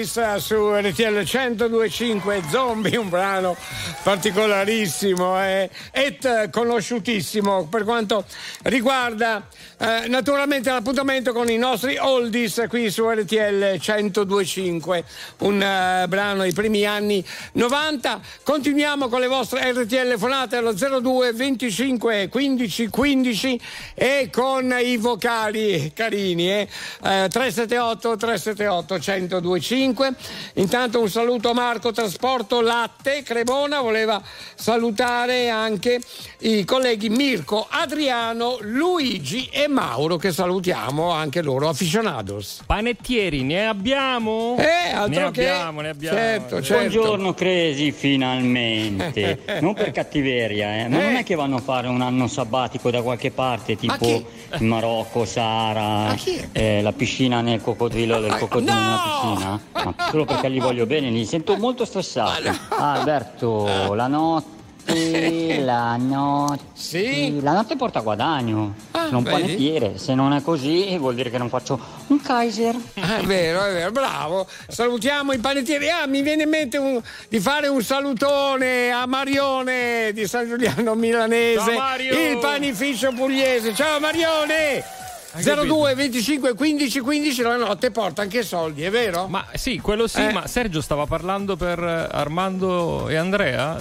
Eh, su RTL 1025 Zombie, un brano particolarissimo eh, et conosciutissimo per quanto riguarda eh, naturalmente l'appuntamento con i nostri oldies qui su RTL 1025, un eh, brano dei primi anni 90. Continuiamo con le vostre RTL fonate allo 02 25 15 15 e con i vocali carini eh, eh, 378 378 1025. Intanto un saluto a Marco Trasporto Latte Cremona, voleva salutare anche i colleghi Mirko, Adriano, Luigi e Mauro che salutiamo anche loro aficionados. Panettieri, ne abbiamo? Eh, altro ne che- abbiamo, ne abbiamo. certo, certo. Buongiorno Cresi, finalmente. [laughs] non per cattiveria, eh, ma non è che vanno a fare un anno sabbatico da qualche parte, tipo in Marocco, Sahara, eh, la piscina nel coccodrillo del coccodrillo nella piscina? Ma solo perché li voglio bene, li sento molto stressati. Ah, Alberto, la notte. [laughs] La notte, la notte porta guadagno. Sono un Ah, vedi? panettiere, se non è così vuol dire che non faccio un Kaiser. Ah, È vero, è vero, bravo. Salutiamo i panettieri. Ah, mi viene in mente un- di fare un salutone a Marione di San Giuliano Milanese, Ciao, Mario! il panificio pugliese. Ciao Marione! Hai capito? 02 25 15 15 la notte porta anche soldi, è vero? Ma sì, quello sì, Eh. ma Sergio stava parlando per eh, Armando e Andrea?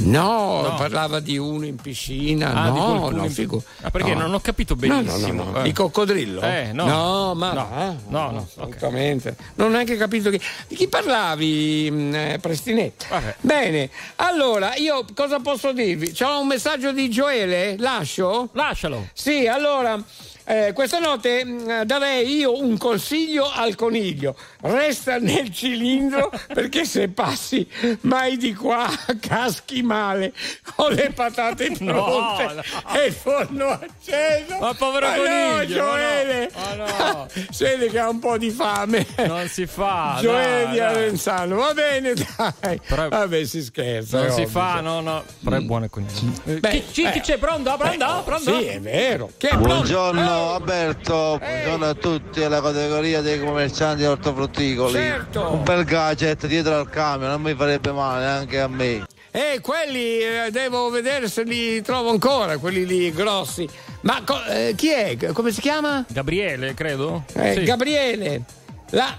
No, No. parlava di uno in piscina. Ah, no, no, figo. Ah, perché no. non ho capito benissimo. no. Eh. Di coccodrillo? Eh, no. No, ma No. va. No, no, assolutamente. Non ho neanche capito chi, di chi parlavi, mh, eh, Prestinetti. Bene, allora io cosa posso dirvi? C'ho un messaggio di Gioele? Lascio? Lascialo. Sì, allora. eh, questa notte mh, darei io un consiglio al coniglio. Resta nel cilindro perché se passi mai di qua caschi male con le patate No, pronte no. e il forno acceso. Ma povero Ma coniglio, No, ma Gioele. no, ma no. Vede che ha un po' di fame. Non si fa. Gioele dai, di. Arenzano, va bene, dai. Vabbè, si scherza. Non si ovvio. fa, no, no. Però è buono il coniglio. Eh, Beh, chi, chi- chi eh, c'è? Pronto? Pronto? Pronto? Sì, è vero. Chi è pronto? Buongiorno Alberto, buongiorno a tutti alla categoria dei commercianti ortofrutticoli. Certo. Un bel gadget dietro al camion, non mi farebbe male neanche a me. Eh, quelli eh, devo vedere se li trovo ancora, quelli lì grossi. Ma co- eh, chi è? Come si chiama? Gabriele, credo. Eh, Sì. Gabriele. La,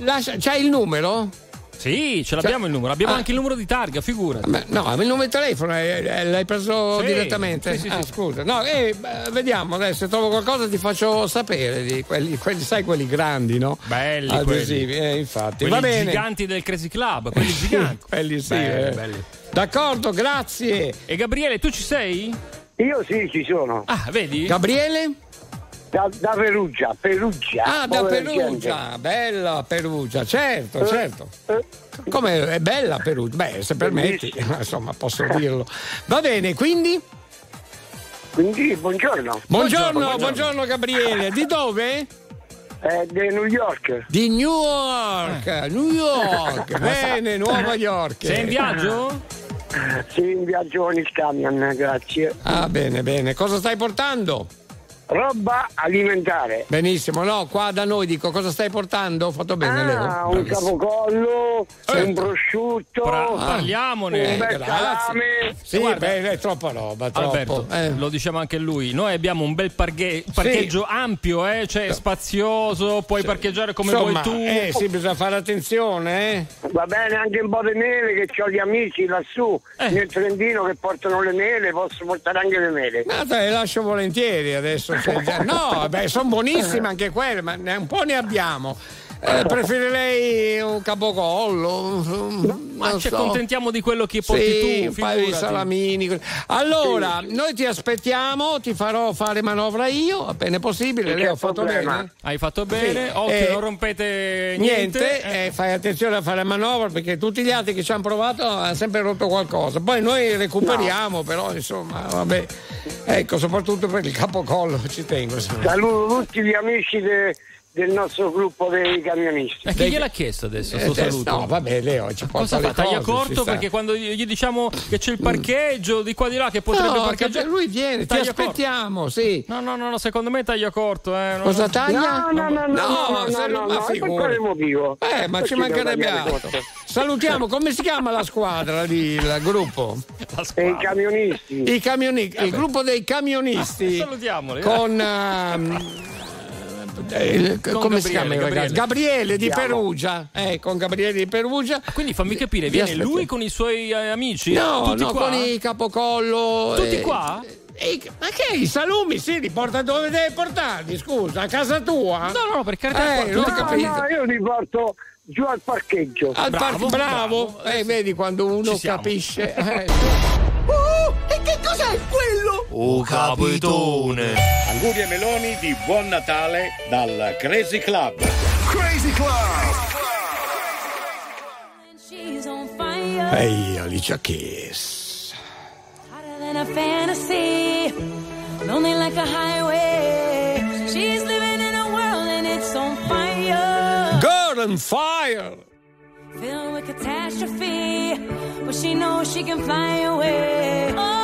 lascia- c'hai il numero? Sì, ce l'abbiamo il numero. Abbiamo Ah. anche il numero di targa, figurati. Ma no, il numero di telefono eh, eh, l'hai preso Sì, direttamente? sì, sì, ah, sì. scusa. No, eh, vediamo adesso se trovo qualcosa ti faccio sapere di quelli, quelli sai quelli grandi, no? Belli Adesivi, quelli. eh, infatti. Quelli Va bene. giganti del Crazy Club, quelli giganti. quelli sì. Belli, eh. belli. D'accordo, grazie. E Gabriele, tu ci sei? Io sì, ci sono. Ah, vedi? Gabriele? Da, da Perugia, Perugia. Ah, da Perugia, bella Perugia, certo, Eh, certo. Come è bella Perugia? Beh, se permetti, [laughs] insomma, posso dirlo. Va bene, quindi? Quindi, buongiorno. Buongiorno, buongiorno, Gabriele. Di dove? Eh, di New York. Di New York, New York. [laughs] Bene, Nuova York. Sei in viaggio? Sì, in viaggio con il camion, grazie. Ah, bene, bene. Cosa stai portando? Roba alimentare. Benissimo, no, qua da noi dico cosa stai portando? Ho fatto bene, Ah, Leo. un capocollo, Certo. un prosciutto, un parliamone. bel Eh, grazie. salame. Sì, Guarda. beh, è troppa roba, troppo. Alberto, Eh. lo diciamo anche lui. Noi abbiamo un bel parghe- parcheggio ampio, eh, cioè spazioso, puoi parcheggiare come Insomma, vuoi tu. eh, sì, bisogna fare attenzione, eh. Va bene anche un po' di mele che ho gli amici lassù Eh. nel Trentino che portano le mele, posso portare anche le mele. Ma le lascio volentieri adesso. [laughs] No, beh, sono buonissime anche quelle, ma un po' ne abbiamo. Eh, preferirei un capocollo. Ma non ci so. accontentiamo di quello che porti Sì, tu. un paio di figurati. salamini. Allora, noi ti aspettiamo, ti farò fare manovra io, appena possibile. Lei ho fatto problema. bene. Hai fatto bene, Sì. occhio, Eh, non rompete Niente, niente. eh, fai attenzione a fare manovra perché tutti gli altri che ci hanno provato hanno sempre rotto qualcosa. Poi noi recuperiamo, però insomma, vabbè. Ecco, soprattutto per il capocollo ci tengo. Saluto tutti gli amici de- del nostro gruppo dei camionisti. E chi gliel'ha chiesto adesso? Sto Eh, saluto. no, vabbè, Leo ci porta Cosa le fa? Taglia corto perché quando gli diciamo che c'è il parcheggio di qua di là che potrebbe No, parcheggiare. che lui viene, ti Taglia corto. aspettiamo, sì. No, no, no, no, secondo me taglia corto. Eh. Cosa taglia? No, no, no, no, no, no, no, ma no, per quale motivo? Eh, ma ci mancherebbe altro. Salutiamo, come si chiama la squadra di il gruppo? I camionisti. I camionisti, il gruppo dei camionisti. [laughs] Salutiamoli. Con ehm, eh, come si chiama il Gabriele, ragazzo? Gabriele di. Perugia. Eh, con Gabriele di Perugia. Quindi fammi capire, Vi viene aspetto. lui con i suoi eh, amici? No, Tutti no, qua? con i capocollo. Tutti eh, qua? eh, ma che i salumi? Sì, li porta dove devi portarli? Scusa, a casa tua? No, no, per carità. Eh, non ho No, capito. no, io li porto giù al parcheggio. Al Bravo, par- bravo, Eh, vedi quando uno capisce. [laughs] Oh, e che cos'è quello? Oh capitone! Auguri e meloni di buon Natale dal Crazy Club. Crazy Club! She's on fire. Ehi, Alicia Keys. Hotter than a fantasy. Lonely like a highway. She's living in a world and it's on fire. Girl on fire. Filled with catastrophe. But she knows she can fly away. Oh,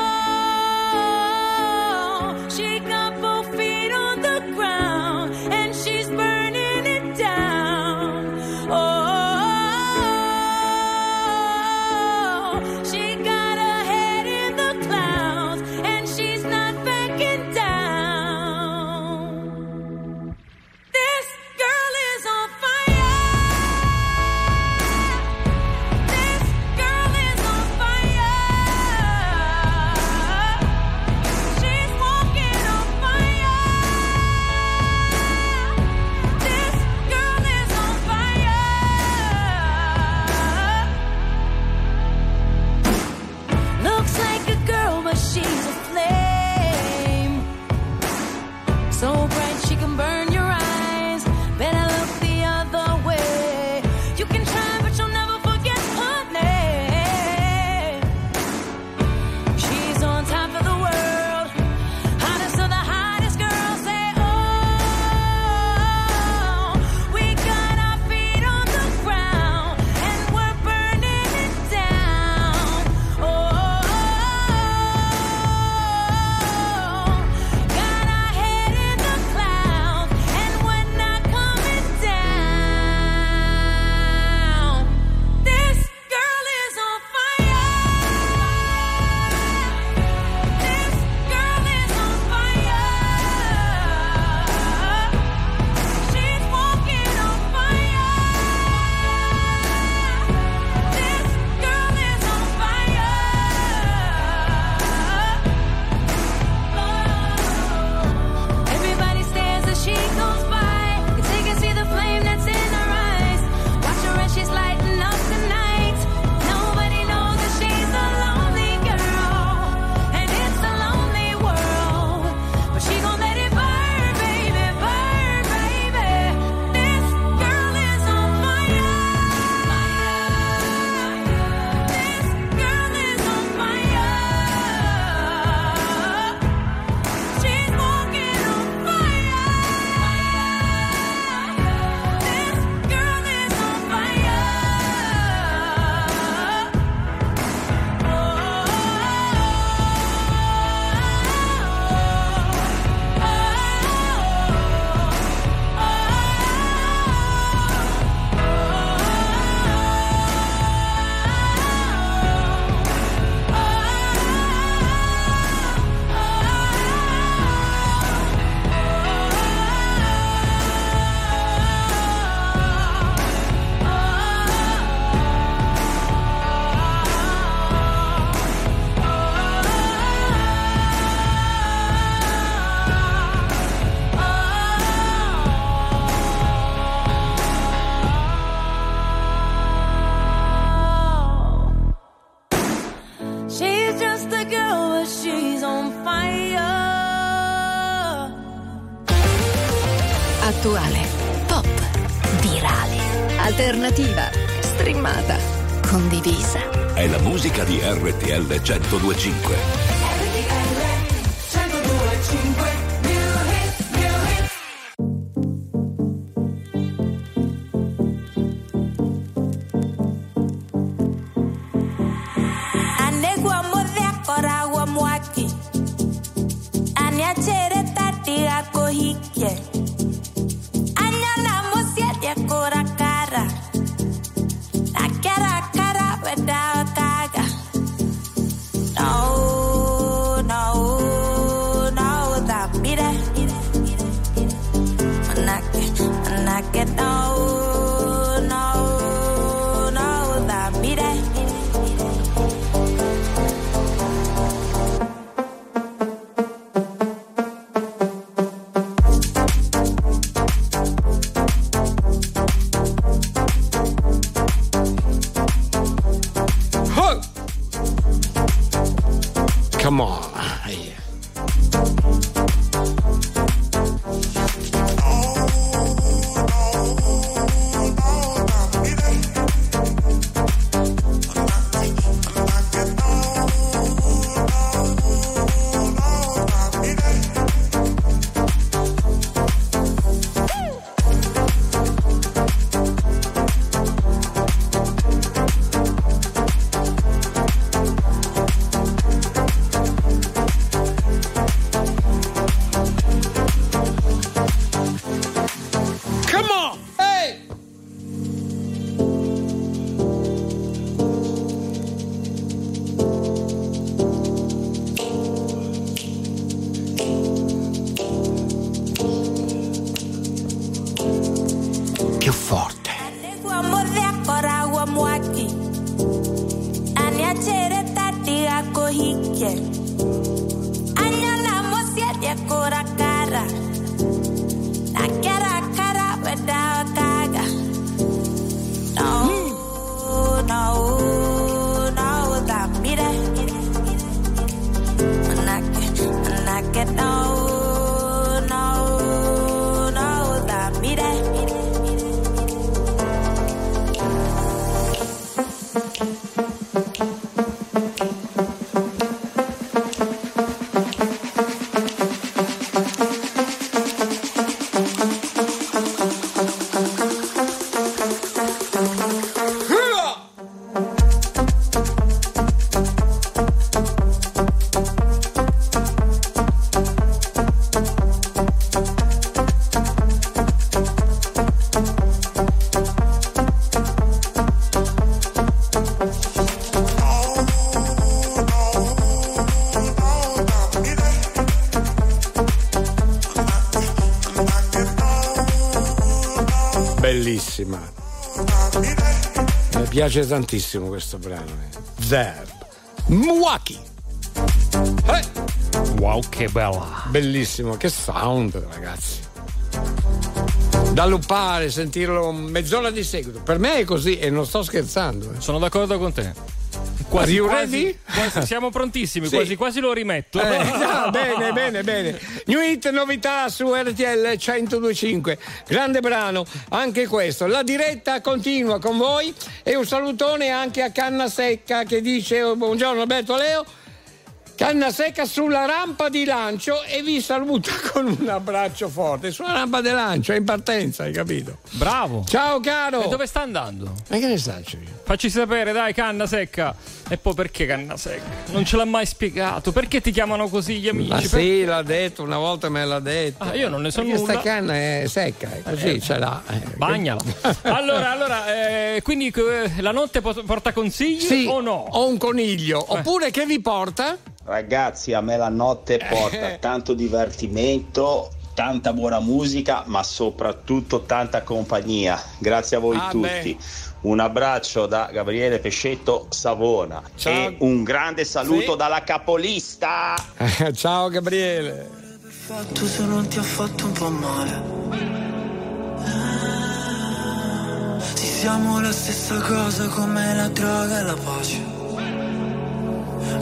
825. Bellissima. Mi piace tantissimo questo brano. eh. Zerb. Mwaki. Eh. Wow, che bella. Bellissimo, che sound, ragazzi. Da lupare, sentirlo mezz'ora di seguito. Per me è così e non sto scherzando. eh. Sono d'accordo con te. Quasi, ready? quasi- siamo prontissimi, Sì. quasi quasi lo rimetto. Eh, bene, bene, bene. New Hit novità su RTL 1025. Grande brano, anche questo. La diretta continua con voi e un salutone anche a Canna Secca che dice "Oh, buongiorno Alberto Leo. Canna secca sulla rampa di lancio e vi saluta [laughs] con un abbraccio forte. Sulla rampa di lancio, è in partenza, hai capito? Bravo. Ciao caro. E dove sta andando? Ma che ne saccio io? Facci sapere, dai, canna secca. E poi perché canna secca? Non ce l'ha mai spiegato. Perché ti chiamano così gli amici? Ma Per- sì, l'ha detto, una volta me l'ha detto. Ah, io non ne so Perché nulla. sta canna è secca, è così Eh, ce l'ha. eh. Bagnala. [laughs] Allora, allora eh, quindi eh, la notte po- porta consigli Sì, o no? Ho un coniglio. Oppure che vi porta? Ragazzi, a me la notte porta [laughs] tanto divertimento, tanta buona musica, ma soprattutto tanta compagnia. Grazie a voi Ah, tutti. Un abbraccio da Gabriele Pescetto Savona Ciao. e un grande saluto Sì. dalla capolista. [laughs] Ciao Gabriele. fatto se non ti ha fatto un po' male. Sì, siamo la stessa cosa come la droga e la pace.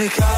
E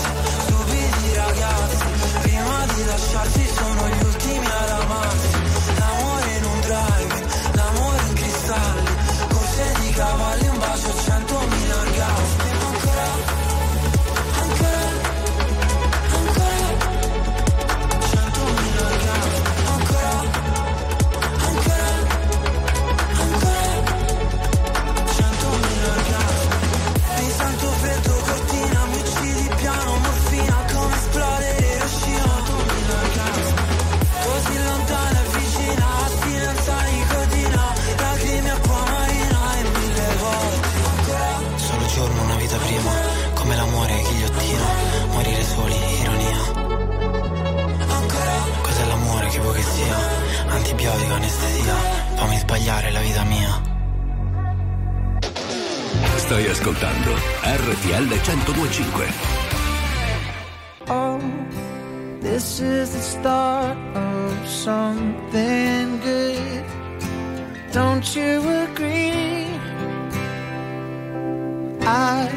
sbagliare la vita mia. Stai ascoltando RTL 1025. Oh, this is the start of something good. Don't you agree? I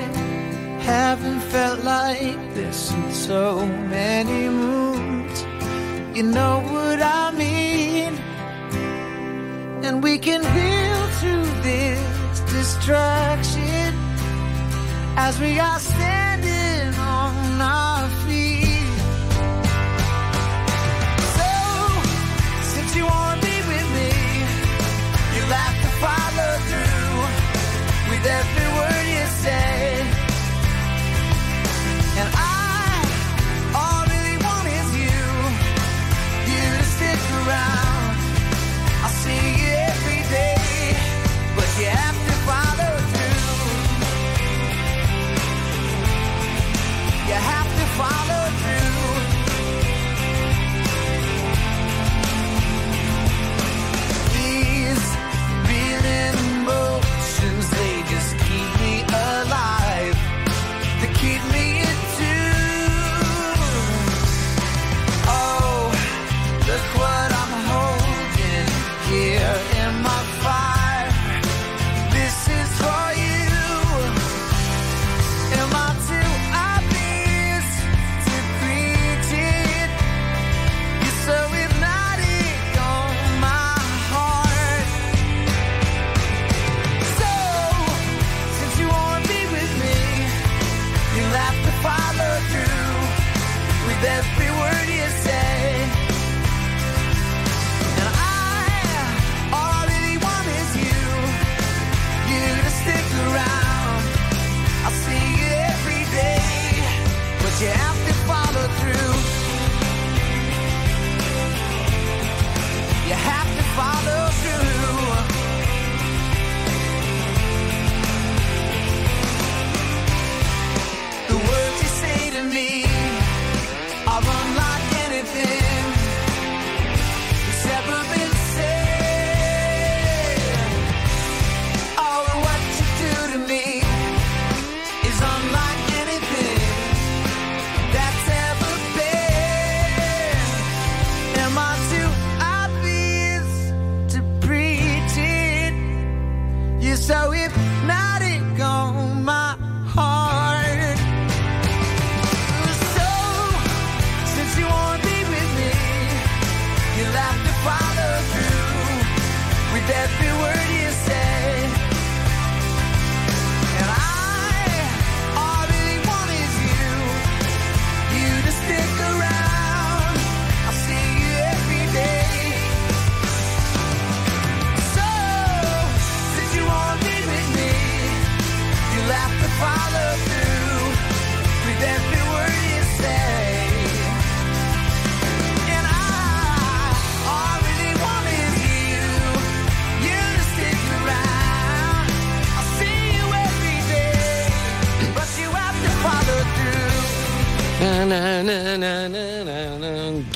haven't felt like this in so many moons. You know what we can build through this distraction as we are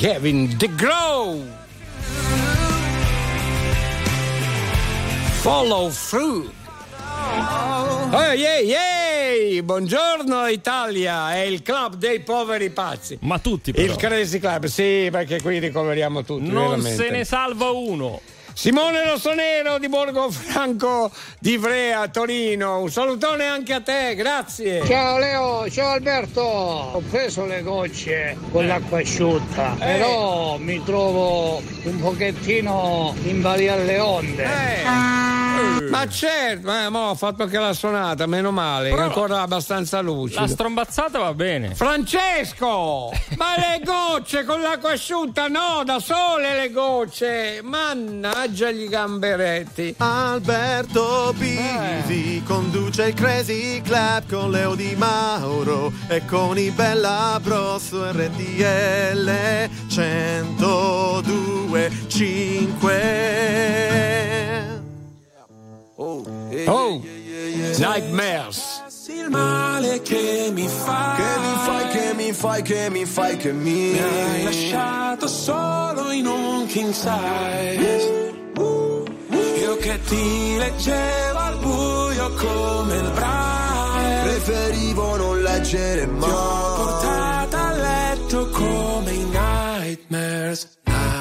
na. Kevin DeGrow. Follow through. Ehi, ehi, ehi! Buongiorno Italia, è il club dei poveri pazzi. Ma tutti però. Il Crazy Club, sì, perché qui ricoveriamo tutti. Non veramente. se ne salva uno. Simone Rossonero di Borgo Franco di Ivrea, Torino. Un salutone anche a te, grazie. Ciao Leo, ciao Alberto. Ho preso le gocce con l'acqua asciutta, Eh. però mi trovo un pochettino in balia alle onde. Ma certo, ma mo ho fatto anche la suonata, meno male, Però- è ancora abbastanza lucido. La strombazzata va bene. Francesco! [laughs] Ma le gocce con l'acqua asciutta no, da sole le gocce! Mannaggia gli gamberetti! Alberto Bisi conduce il Crazy Club con Leo Di Mauro e con i Bella Bros RTL 102 5 Oh, Nightmares! il male che mi fai Che mi fai, che mi fai, che mi fai, che mi Mi hai lasciato solo in un king size. Io che ti leggevo al buio come il braille. Preferivo non leggere Ti ho mai. portata a letto come i nightmares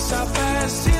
se sapessi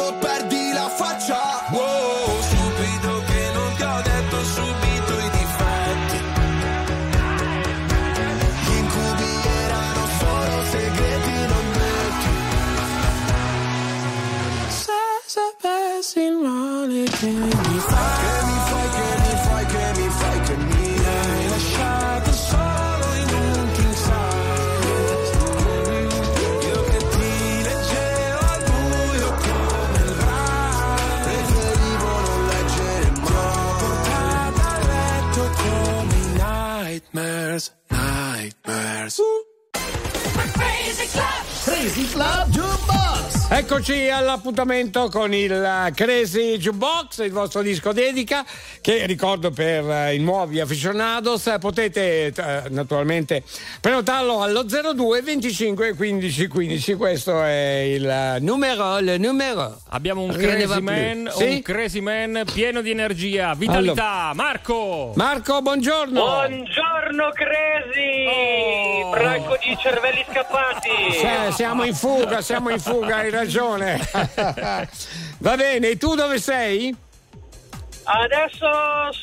nightmares Ecco Eccoci all'appuntamento con il Crazy Jukebox, il vostro disco dedica, che ricordo per eh, i nuovi aficionados potete eh, naturalmente prenotarlo allo 02 25 15 15. Questo è il numero, il numero. Abbiamo un crazy man. Sì? un crazy man pieno di energia, vitalità. Marco! Marco, buongiorno. Buongiorno Crazy! Branco di cervelli scappati! Sì, siamo in fuga, siamo in fuga, hai [laughs] ragione. [laughs] Va bene, tu dove sei? Adesso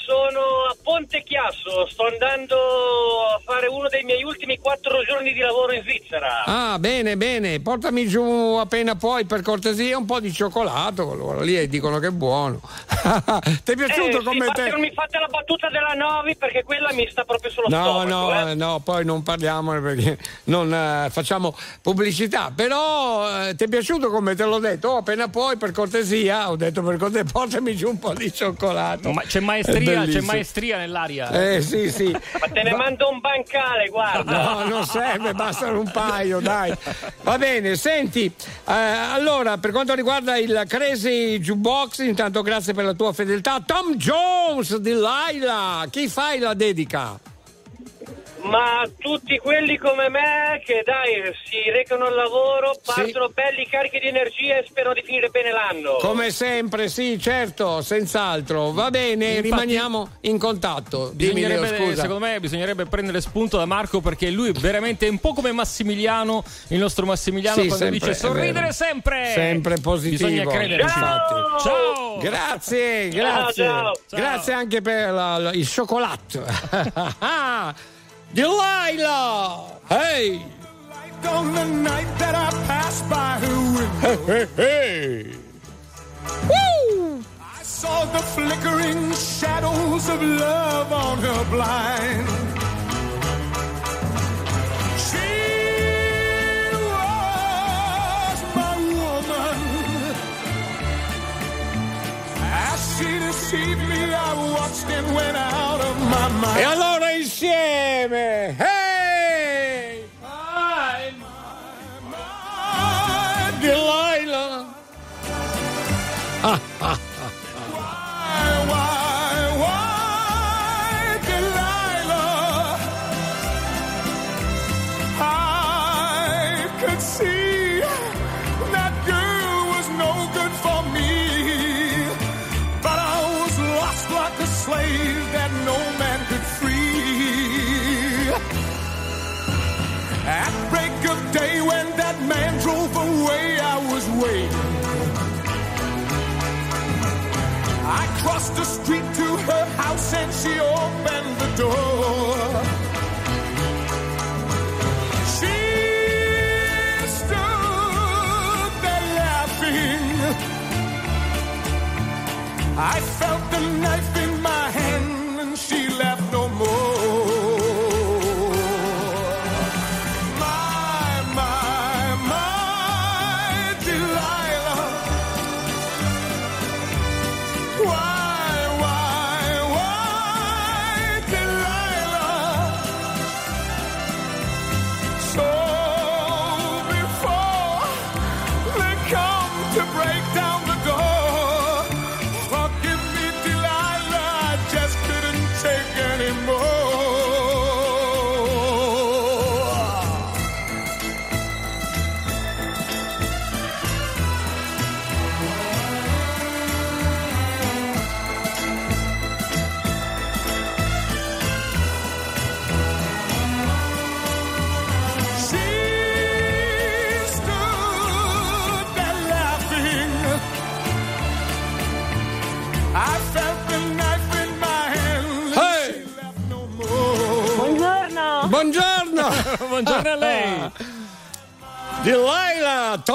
sono a Ponte Chiasso, sto andando a fare uno dei miei ultimi quattro giorni di lavoro in Svizzera. Ah, bene, bene, portami giù appena puoi per cortesia un po' di cioccolato, allora lì dicono che è buono. [laughs] Ti è piaciuto Eh, come sì, te? Non mi fate la battuta della Novi perché quella mi sta proprio sullo No, stomaco. no, eh. no, poi non parliamone perché non eh, facciamo pubblicità. Però eh, ti è piaciuto come te l'ho detto? Oh, appena puoi, per cortesia, ho detto per cortesia, portami giù un po' di cioccolato. Ma c'è maestria, c'è maestria nell'aria. Eh sì, sì. Ma te ne mando un bancale, guarda. No, non serve, bastano un paio, dai. Va bene, senti, eh, allora per quanto riguarda il Crazy Jukebox, intanto grazie per la tua fedeltà. Tom Jones di Laila, chi fai la dedica? Ma tutti quelli come me che dai si recano al lavoro, partono belli carichi di energia e sperano di finire bene l'anno. Come sempre, sì, certo, senz'altro. Va bene, Infatti- rimaniamo in contatto. Dimmi, Leo, scusa. secondo me bisognerebbe prendere spunto da Marco perché lui è veramente un po' come Massimiliano, il nostro Massimiliano, Sì, quando sempre, dice è sorridere sempre. Sempre positivo. Bisogna credere. infatti. Ciao! Grazie, Ciao, grazie. ciao. Ciao. Grazie anche per la- la- il cioccolato. [laughs] Delilah! Hey! On the night that I passed by her window, Hey, hey! Woo! I saw the flickering shadows of love on her blind. E allora insieme! Hey! My, my, my, Delilah! Ah, ah, day, when that man drove away, I was waiting. I crossed the street to her house and she opened the door. She stood there laughing. I felt the knife in my hand and she laughed no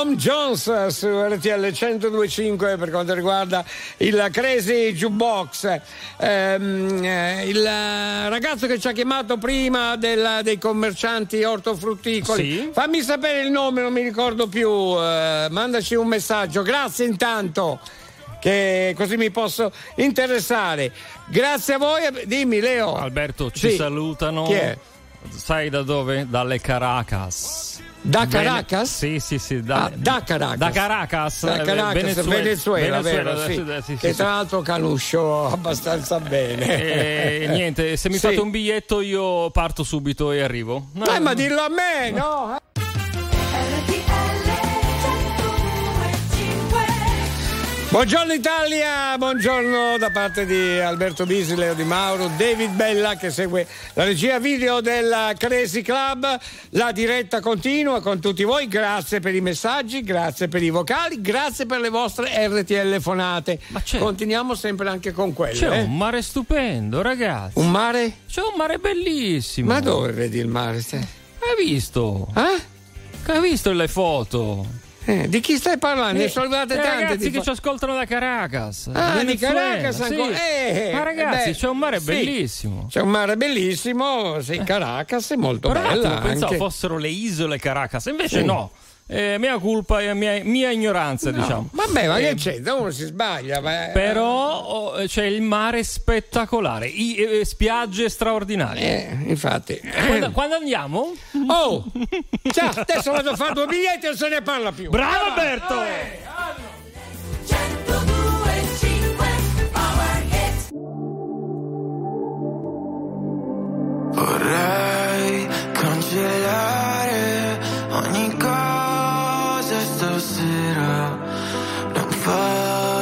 Tom Jones su RTL 1025 per quanto riguarda il Crazy Jukebox. Ehm, eh, il ragazzo che ci ha chiamato prima del- dei commercianti ortofrutticoli, Sì. fammi sapere il nome, non mi ricordo più. eh, mandaci un messaggio. Grazie intanto. Che così mi posso interessare. Grazie a voi. Dimmi, Leo. Alberto, ci Sì. salutano. Chi è? sai da dove? Dalle Caracas. Da Caracas? Sì, sì, sì. Da, Ah, da Caracas. Da Caracas. Da eh, Caracas, Venezuela, Venezuela, vero, Venezuela, sì. sì, sì, che sì. tra l'altro conosco [laughs] abbastanza bene. E niente, se mi fate un biglietto io parto subito e arrivo. No, Dai, ma dillo a me, no? Buongiorno Italia, buongiorno da parte di Alberto Bisi, Leo Di Mauro, David Bella che segue la regia video del Crazy Club, la diretta continua con tutti voi, grazie per i messaggi, grazie per i vocali, grazie per le vostre RTL fonate. Continuiamo sempre anche con quelle. C'è eh. un mare stupendo, ragazzi. Un mare? C'è un mare bellissimo. Ma dove vedi il mare? Hai visto? Eh? Hai visto le foto? Eh, di chi stai parlando? Ne Eh, sono arrivate eh, tante. ragazzi che ci ascoltano da Caracas. Ah, di Caracas sì. ancora. Eh, Ma ragazzi, beh, c'è un mare sì. bellissimo. C'è un mare bellissimo, sì, Caracas è molto Però bella. pensavo anche. fossero le isole Caracas, invece Sì. no. Eh, mia colpa e mia, mia ignoranza, No, diciamo. Vabbè, ma Eh, che c'è? Uno si sbaglia. ma- Però oh, c'è il mare spettacolare, i, eh, spiagge straordinarie. Eh, infatti. Quando, quando andiamo? Oh! Ciao, adesso vado a fare due biglietti e non se ne parla più. Bravo Alberto! Vorrei cancellare ogni cosa stasera, non farmi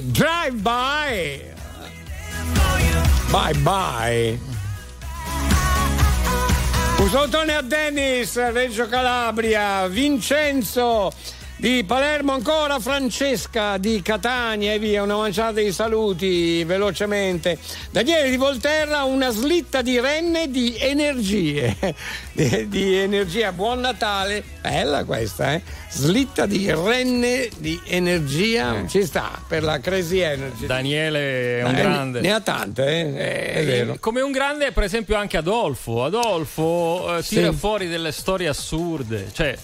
Drive by. Bye bye. Un salutone a Dennis, Reggio Calabria, Vincenzo di Palermo ancora, Francesca di Catania e via, una manciata di saluti velocemente. Daniele di Volterra, una slitta di renne di energie, di, [laughs] di energia, buon Natale, bella questa, eh? Slitta di renne di energia, ci sta per la Crazy Energy. Daniele è un Eh, grande. Ne ha tante, eh? è, è vero. Come un grande, per esempio, anche Adolfo. Adolfo eh, tira Sì. fuori delle storie assurde. Cioè,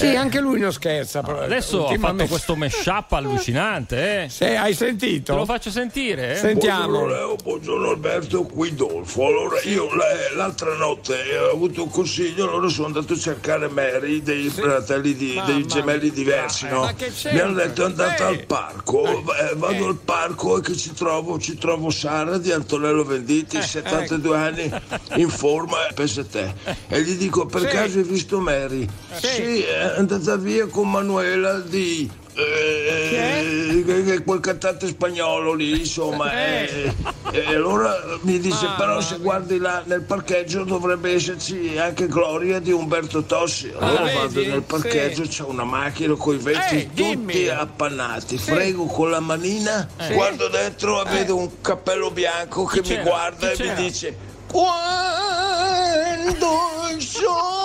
Sì, eh, anche lui non scherza. però adesso ha fatto questo mashup allucinante. Eh. Sì, hai sentito? Te lo faccio sentire. Eh? Buongiorno Leo, buongiorno Alberto, qui Dolfo. Allora io la- l'altra notte ho avuto un consiglio, allora sono andato a cercare Mary dei fratelli di, dei gemelli diversi, Eh, no? ma che c'è? Mi hanno detto andate Eh. al parco, Eh, vado al parco e che ci trovo? Ci trovo Sara di Antonello Venditti, Eh, 72 anni, in forma, eh, pensa te. E gli dico per Sì. caso hai visto Mary? Sì. Sì, è andata via con Manuela di... eh, che- quel cantante spagnolo lì, insomma, Eh. e, e allora mi dice: Mamma Però se guardi là nel parcheggio dovrebbe esserci anche Gloria di Umberto Tossi. Allora Ah, vado vedi? nel parcheggio, c'è una macchina con i vetri Eh, tutti appannati. Frego con la manina, Sì. guardo dentro e vedo un cappello bianco che mi guarda Chi e mi c'era? dice: Quando il [laughs]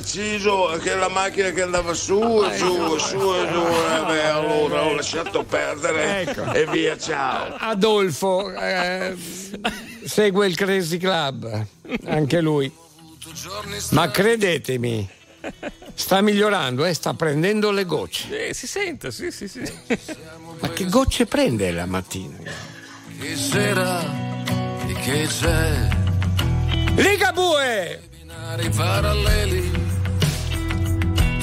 L'Aleciso, che era la macchina che andava su e su e su e su. E beh, allora ho lasciato perdere Ecco. e via, ciao. Adolfo eh, segue il Crazy Club, anche lui. Ma credetemi, sta migliorando, eh, sta prendendo le gocce. Eh, si sente, sì, sì, sì. Ma che gocce prende la mattina? Che sera e che c'è Ligabue! binari paralleli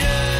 Yeah.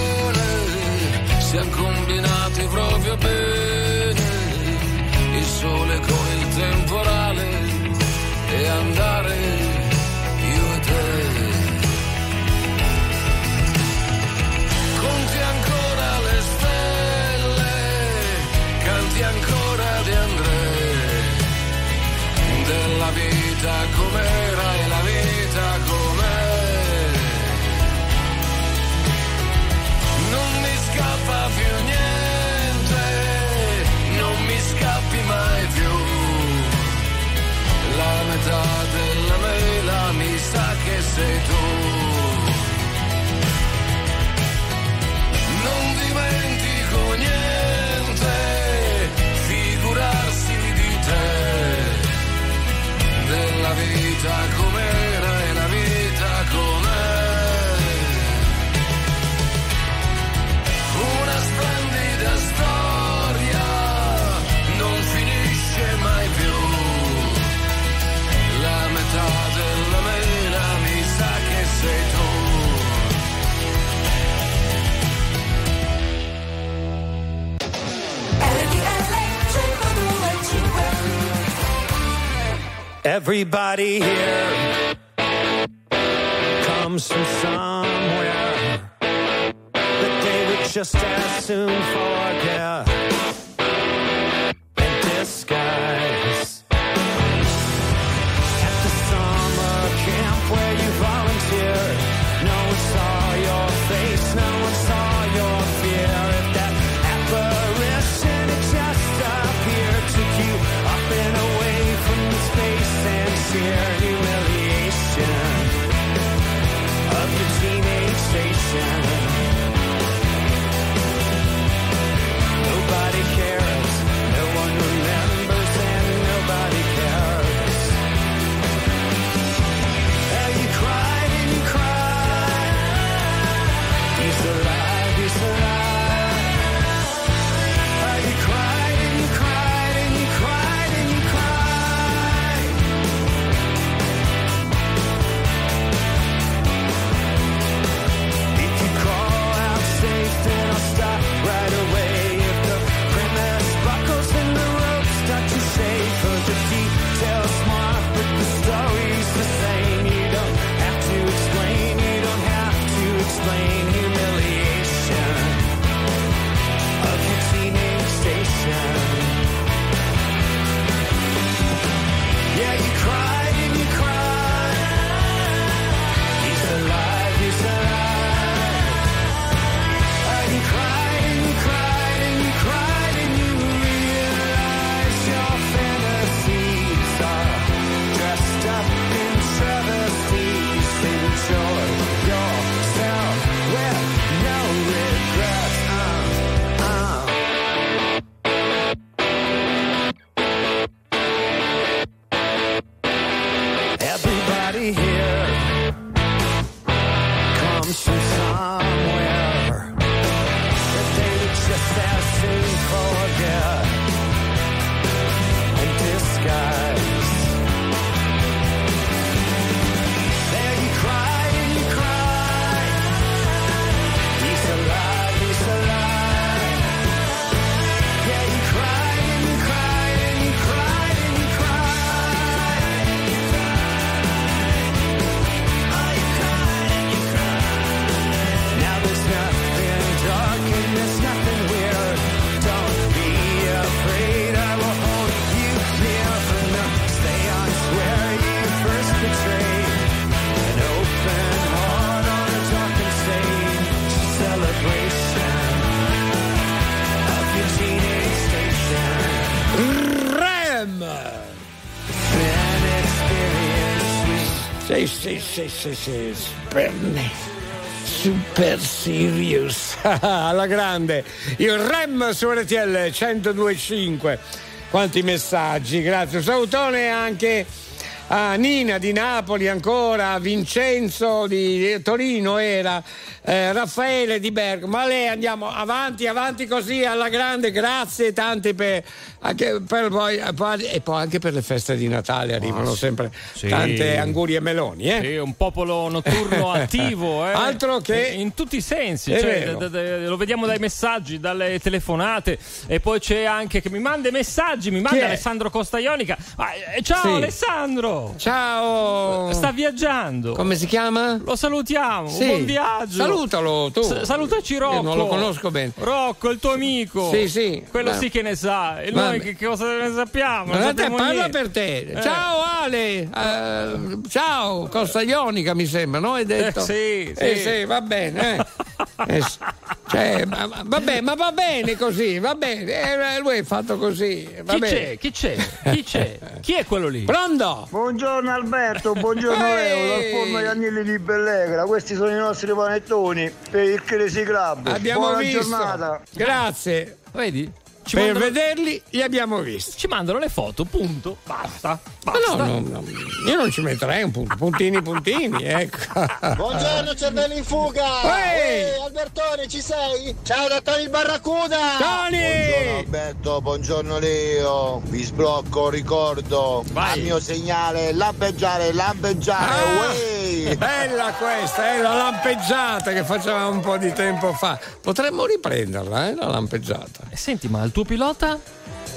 siamo combinati proprio bene, il sole con il temporale e andare io e te. Conti ancora le stelle, canti ancora di Andrea, della vita com'era della Everybody here comes from somewhere. That they would just as soon forget Sì, sì, sì, sì. Per me. Super Serious. [laughs] Alla grande. Il REM su RTL 1025. Quanti messaggi, grazie. Un salutone anche a Nina di Napoli ancora, a Vincenzo di Torino era, eh, Raffaele di Bergamo. Ma lei andiamo avanti, avanti così alla grande, grazie tante per, anche per poi, poi- e poi anche per le feste di Natale arrivano Ah, sempre Sì. tante anguri e meloni. Eh? Sì, un popolo notturno [laughs] attivo, eh. Altro che- in, tutti i sensi, cioè, d- d- lo vediamo dai messaggi, dalle telefonate e poi c'è anche che mi manda i messaggi, mi manda? Alessandro Costaionica. Ah, eh, ciao Sì. Alessandro! Ciao! Sta viaggiando. Come si chiama? Lo salutiamo, Sì. buon viaggio. Salutalo tu. S- salutaci Rocco. Io non lo conosco bene. Rocco, il tuo amico. Sì, sì. Quello Ma- sì che ne sa. E noi che, che cosa ne sappiamo? Non Guarda te, parla niente. per te. Eh. Ciao Ale, Eh, ciao Costa Ionica mi sembra, no? Hai detto? Eh, sì, Eh, sì. sì, va bene. eh. [laughs] Eh, cioè, ma, ma- vabbè, ma va bene così, va bene. Eh, lui è fatto così. Va Chi bene. c'è? Chi c'è? Chi c'è? Chi è quello lì? Pronto? Buongiorno Alberto, buongiorno! Leo, dal forno gli agnelli di Bellegra. Questi sono i nostri panettoni per il Crazy Club. Abbiamo Buona visto. giornata. Grazie. Vedi? Ci per mandano- vederli li abbiamo visti. Ci mandano le foto, punto. Basta. Ma Basta. no, no, no, io non ci metterei un punto, puntini, puntini, ecco. Buongiorno cervelli in fuga! Ehi! Albertone, ci sei? Ciao da Tony Barracuda! Tony! Buongiorno Alberto, buongiorno Leo. Vi sblocco, ricordo. Vai. Al mio segnale, lampeggiare, lampeggiare, Ah, uè! bella questa, è la lampeggiata che facevamo un po' di tempo fa. Potremmo riprenderla, eh, la lampeggiata. Eh, Senti, ma il tuo pilota?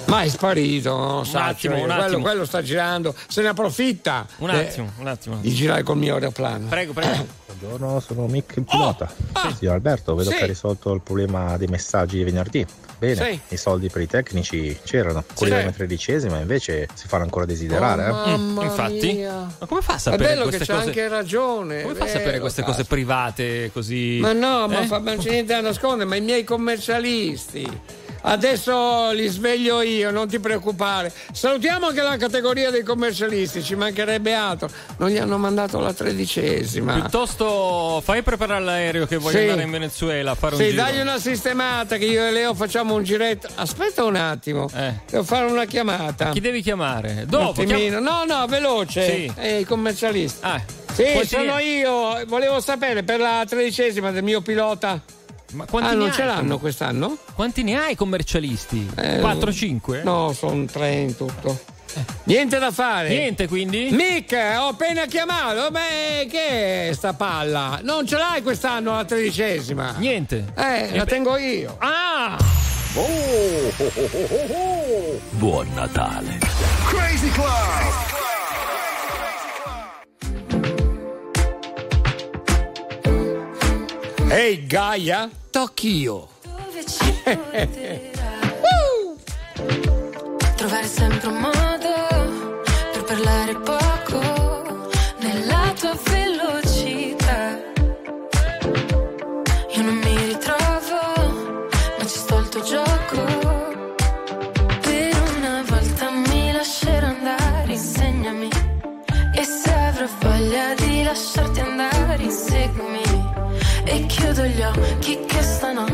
Ma è sparito, no? Sacco, attimo, un quello, attimo. quello sta girando, se ne approfitta. Un eh, attimo, un attimo. di girare col mio aeroplano. Prego, prego. Buongiorno, sono Mick il pilota. ah. Sì, Alberto, vedo Sì. che hai risolto il problema dei messaggi di venerdì. Bene, Sì. i soldi per i tecnici c'erano, quelli Sì. della tredicesima invece si fanno ancora desiderare. Oh, eh. mamma infatti. mia. Ma come fa a È sapere bello che c'ha cose? anche ragione. Come è fa a sapere queste cazzo. cose private così? Ma no, ma Eh? fa- ma non c'è niente da nascondere, ma i miei commercialisti. Adesso li sveglio io, non ti preoccupare. Salutiamo anche la categoria dei commercialisti, ci mancherebbe altro. Non gli hanno mandato la tredicesima. Piuttosto fai preparare l'aereo che voglio Sì. andare in Venezuela a fare un Sì, giro. dagli una sistemata che io e Leo facciamo un giretto. Aspetta un attimo, Eh. devo fare una chiamata. Chi devi chiamare? Un Dopo. attimino. No, no, veloce. Sì. Eh, i commercialisti. Ah, Sì, quanti sono ne- io. Volevo sapere per la tredicesima del mio pilota. Ma quanti ah, ne non hai, ce l'hanno quest'anno? Quanti ne hai commercialisti? Eh, 4-5? No, sono tre in tutto. Niente da fare. Niente quindi? Mick, ho appena chiamato. Beh, che è sta palla? Non ce l'hai quest'anno la tredicesima? Niente. Eh, la beh- tengo io. Ah! Buon Natale. Crazy Club. Ehi, Gaia, tocchi io. Dove ci [laughs] porterà? Trovare sempre un modo gli occhi che stanotte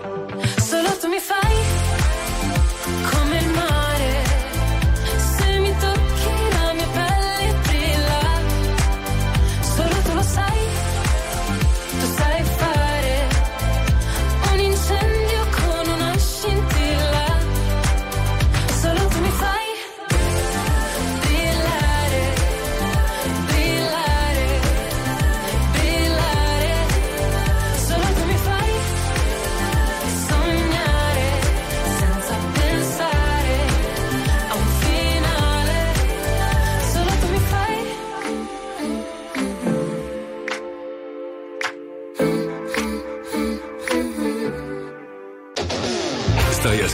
me fire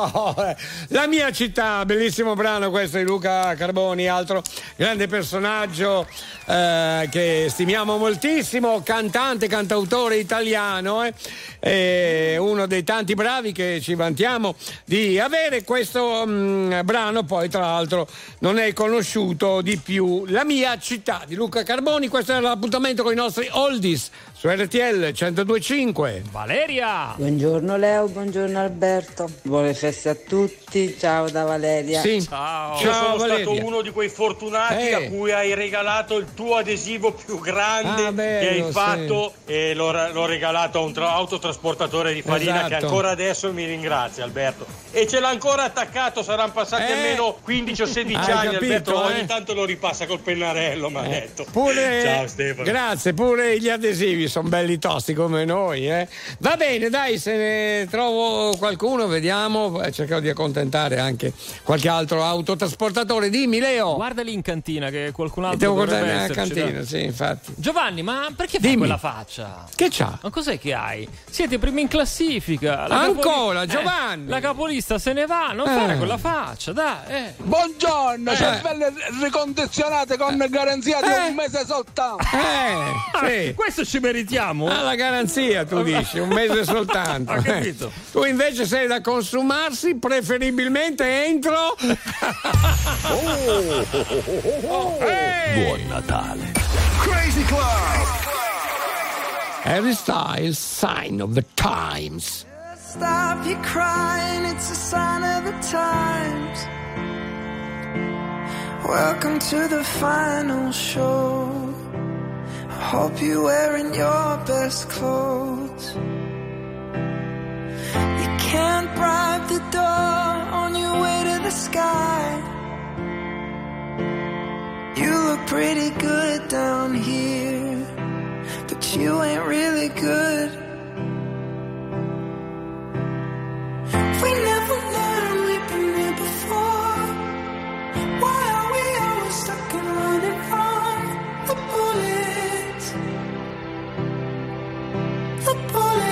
Eh. La mia città, bellissimo brano questo di Luca Carboni, altro grande personaggio eh, che stimiamo moltissimo, cantante, cantautore italiano, eh, uno dei tanti bravi che ci vantiamo di avere. Questo mh, brano poi tra l'altro non è conosciuto di più. La mia città di Luca Carboni, questo era l'appuntamento con i nostri oldies su RTL 1025. Valeria! Buongiorno Leo, buongiorno Alberto. Buone feste a tutti. Ciao da Valeria. Sì. Ciao. Io sono Valeria. stato uno di quei fortunati eh. a cui hai regalato il tuo adesivo più grande ah, bello, che hai fatto sì. e l'ho, l'ho, regalato a un tra- autotrasportatore di farina esatto. che ancora adesso mi ringrazia Alberto. E ce l'ha ancora attaccato, saranno passati eh. almeno 15 o 16 hai anni capito, Alberto, eh? ogni tanto lo ripassa col pennarello, mi ha detto. Eh, pure... Ciao Stefano. Grazie, pure gli adesivi sono belli tosti come noi. Eh. Va bene, dai, se ne trovo qualcuno, vediamo. Eh, Cercherò di accontentare anche qualche altro autotrasportatore. Dimmi, Leo. Guarda lì in cantina che qualcun altro. Devo guardare in cantina, sì, infatti. Giovanni, ma perché fai quella faccia? Che c'ha? Ma cos'è che hai? Siete primi in classifica. La Ancora, capoli- Giovanni. Eh, la capolista se ne va, non eh. fare quella faccia, dai. Eh. Buongiorno, eh. Cioè, cervelle ricondizionate con garanzia di eh. un mese soltanto. Eh, ah, sì. Questo ci merita meritiamo? Ah, la garanzia, tu dici, un mese soltanto. [laughs] Ho capito. Tu invece sei da consumarsi, preferibilmente entro. [laughs] Ehi! Buon Natale. Crazy Club. Harry Styles, sign of the times. Stop you crying, it's a sign of the times. Welcome to the final show. Hope you're wearing your best clothes. You can't bribe the door on your way to the sky. You look pretty good down here, but you ain't really good. We never learned The bullets.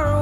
Away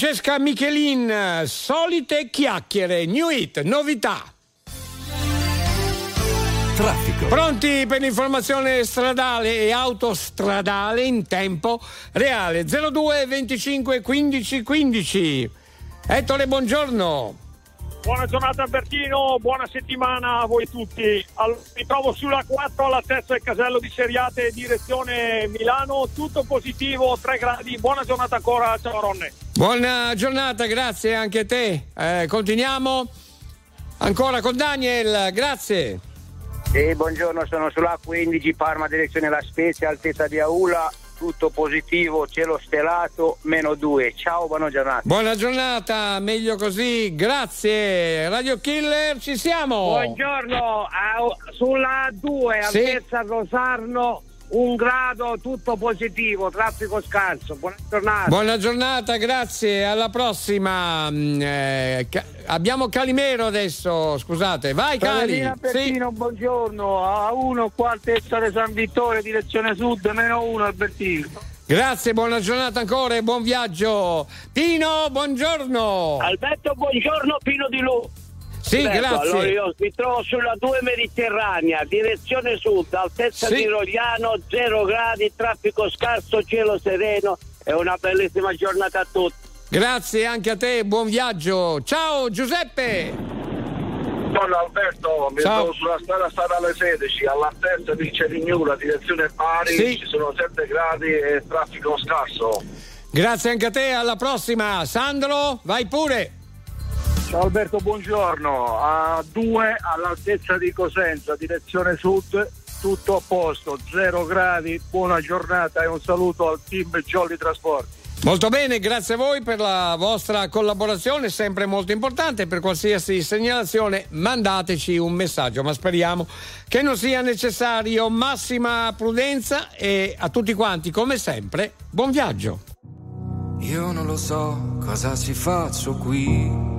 Francesca Michelin, solite chiacchiere, new hit, novità. Traffico. Pronti per l'informazione stradale e autostradale in tempo reale 02 25 15 15. Ettore, buongiorno. Buona giornata Albertino, buona settimana a voi tutti. Allora, mi trovo sulla 4 all'altezza del casello di Seriate, direzione Milano, tutto positivo, 3 gradi. Buona giornata ancora, ciao Ronne. Buona giornata, grazie anche a te. Eh, continuiamo ancora con Daniel, grazie. Sì, buongiorno, sono sulla 15 Parma direzione La Spezia, altezza di Aula, tutto positivo, cielo stelato, meno 2. Ciao, buona giornata. Buona giornata, meglio così, grazie. Radio Killer, ci siamo. Buongiorno, a- sulla 2 Sì. altezza Rosarno, un grado tutto positivo, traffico scarso. Buona giornata. Buona giornata, grazie, alla prossima. Mm, eh, ca- abbiamo Calimero adesso, scusate, vai Cali. Caterina Sì. Albertino, buongiorno. A 1 qua altezza di San Vittore, direzione sud, meno 1 Albertino. Grazie, buona giornata ancora e buon viaggio. Pino, buongiorno. Alberto, buongiorno Pino di Lu. Sì, Alberto, grazie. Allora io mi trovo sulla 2 Mediterranea, direzione sud, altezza Sì. di Rogliano, 0 gradi, traffico scarso, cielo sereno e una bellissima giornata a tutti. Grazie anche a te, buon viaggio. Ciao Giuseppe. Buongiorno Alberto, mi Ciao. trovo sulla strada statale 16 all'altezza di Cerignula, direzione Bari, Sì. ci sono 7 gradi e traffico scarso. Grazie anche a te, alla prossima. Sandro, vai pure. Ciao Alberto, buongiorno. A 2 all'altezza di Cosenza, direzione sud, tutto a posto, 0 gradi, buona giornata e un saluto al team Jolly Trasporti. Molto bene, grazie a voi per la vostra collaborazione, sempre molto importante. Per qualsiasi segnalazione mandateci un messaggio, ma speriamo che non sia necessario. Massima prudenza e a tutti quanti, come sempre, buon viaggio. Io non lo so cosa ci faccio qui.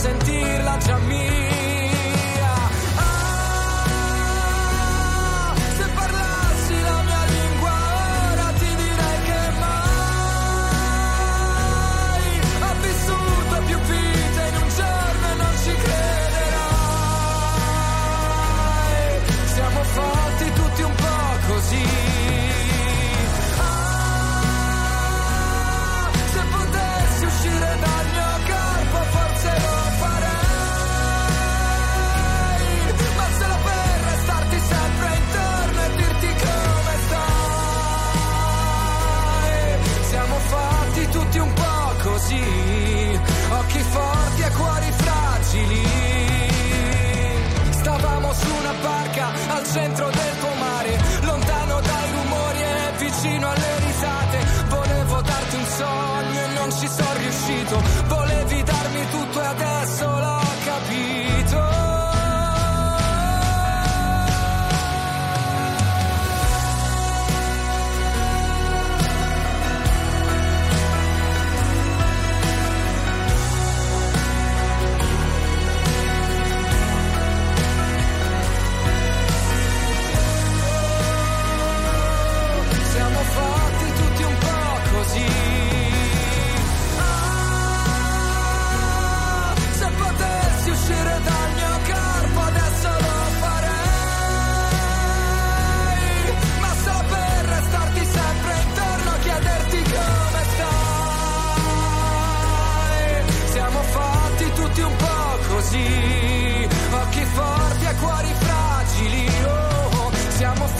sentirla già mia. Al centro del pomare, lontano dai rumori e vicino alle risate. Volevo darti un sogno e non ci sono riuscito.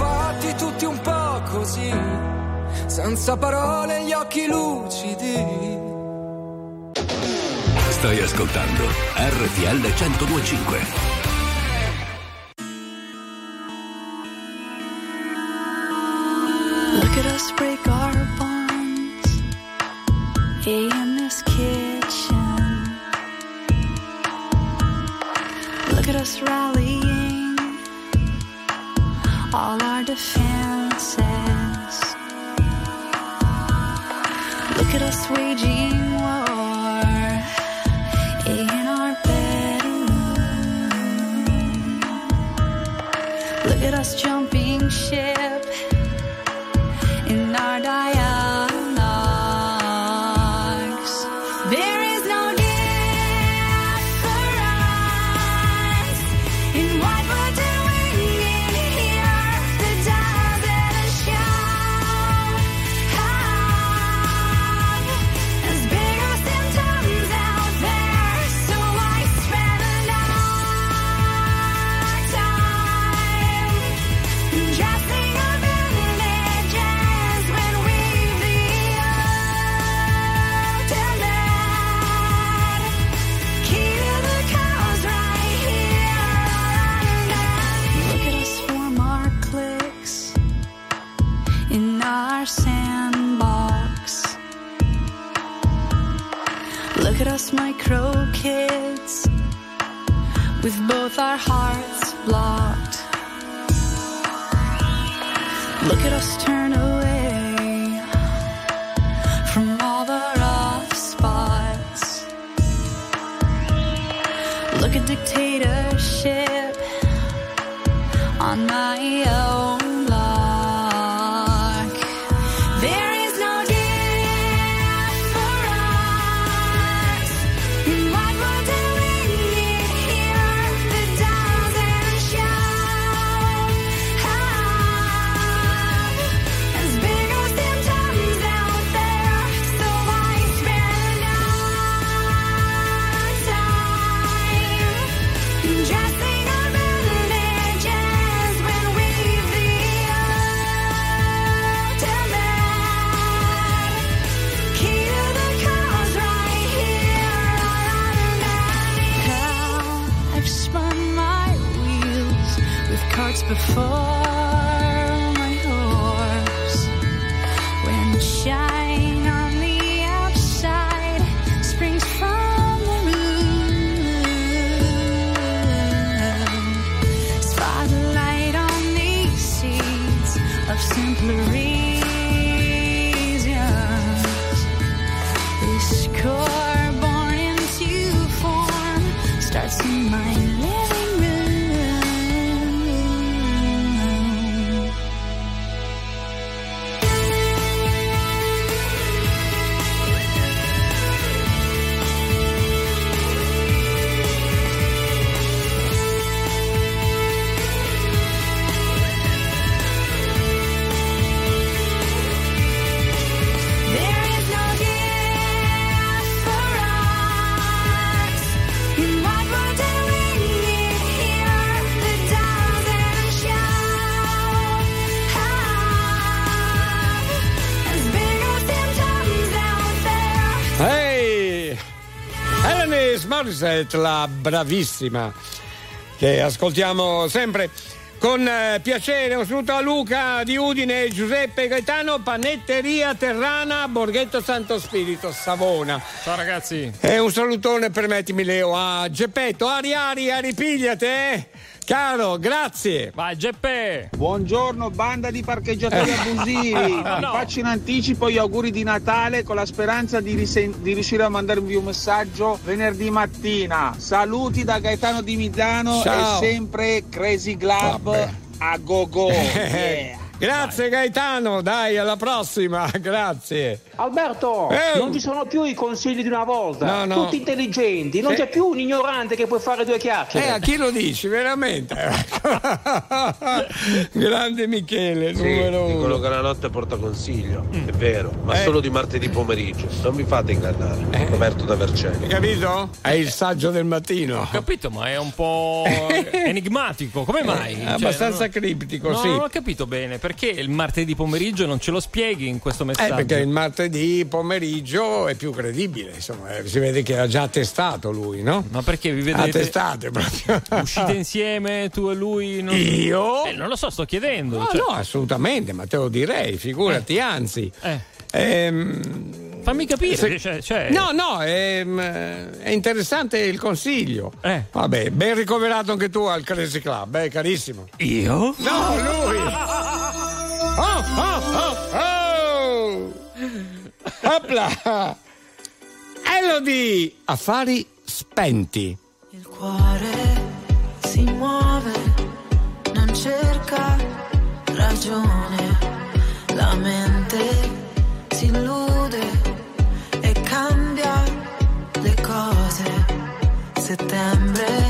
Fatti tutti un po' così. Senza parole e gli occhi lucidi. Stai ascoltando RTL 1025. Look at us break our defenses. Look at us waging war in our bedroom. Look at us jumping ship Morissette, la bravissima, che ascoltiamo sempre con eh, piacere. Un saluto a Luca di Udine, Giuseppe Gaetano, Panetteria Terrana, Borghetto Santo Spirito, Savona. Ciao ragazzi. E un salutone, permettimi Leo, a Geppetto. Ari Ari, Ari, pigliate, eh? Caro, grazie. Vai Geppe. Buongiorno banda di parcheggiatori abusivi, [laughs] Vi faccio in anticipo gli auguri di Natale con la speranza di, risen- di riuscire a mandarvi un messaggio venerdì mattina. Saluti da Gaetano di Milano Ciao. e sempre Crazy Club a go go. [laughs] Yeah. Grazie Gaetano, dai, alla prossima, [laughs] grazie. Alberto, Eh. non ci sono più i consigli di una volta, No, no. tutti intelligenti, non Sì. c'è più un ignorante che può fare due chiacchiere. Eh, a chi lo dici, veramente? [laughs] Grande Michele, Sì, numero dicono uno. che la notte porta consiglio, è vero, ma Eh. solo di martedì pomeriggio. Non vi fate ingannare. Roberto da Vercelli. Hai capito? È il saggio del mattino. Ho capito, ma è un po' [laughs] enigmatico. Come mai? È Cioè, abbastanza non- criptico, No, sì. non ho capito bene. Perché il martedì pomeriggio non ce lo spieghi in questo Eh, messaggio? perché il martedì pomeriggio è più credibile, insomma, eh, si vede che ha già testato lui, no? Ma perché vi vedete? testato proprio. [laughs] Uscite insieme tu e lui? Non... Io? Eh, non lo so, sto chiedendo. No, cioè- no, assolutamente, ma te lo direi, figurati, anzi. Ehm, Fammi capire. se- cioè- cioè- No, no, ehm, è interessante il consiglio. Eh. Vabbè, ben ricoverato anche tu al Crazy Club, eh, carissimo. Io? No, lui! Oh, oh, oh, oh! Opla! Elodie! Affari spenti. Il cuore si muove, non cerca ragione, la mente si illude e cambia le cose. Settembre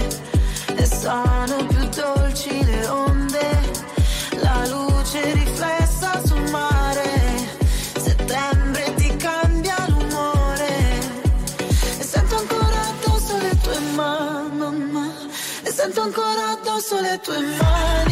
addosso le tue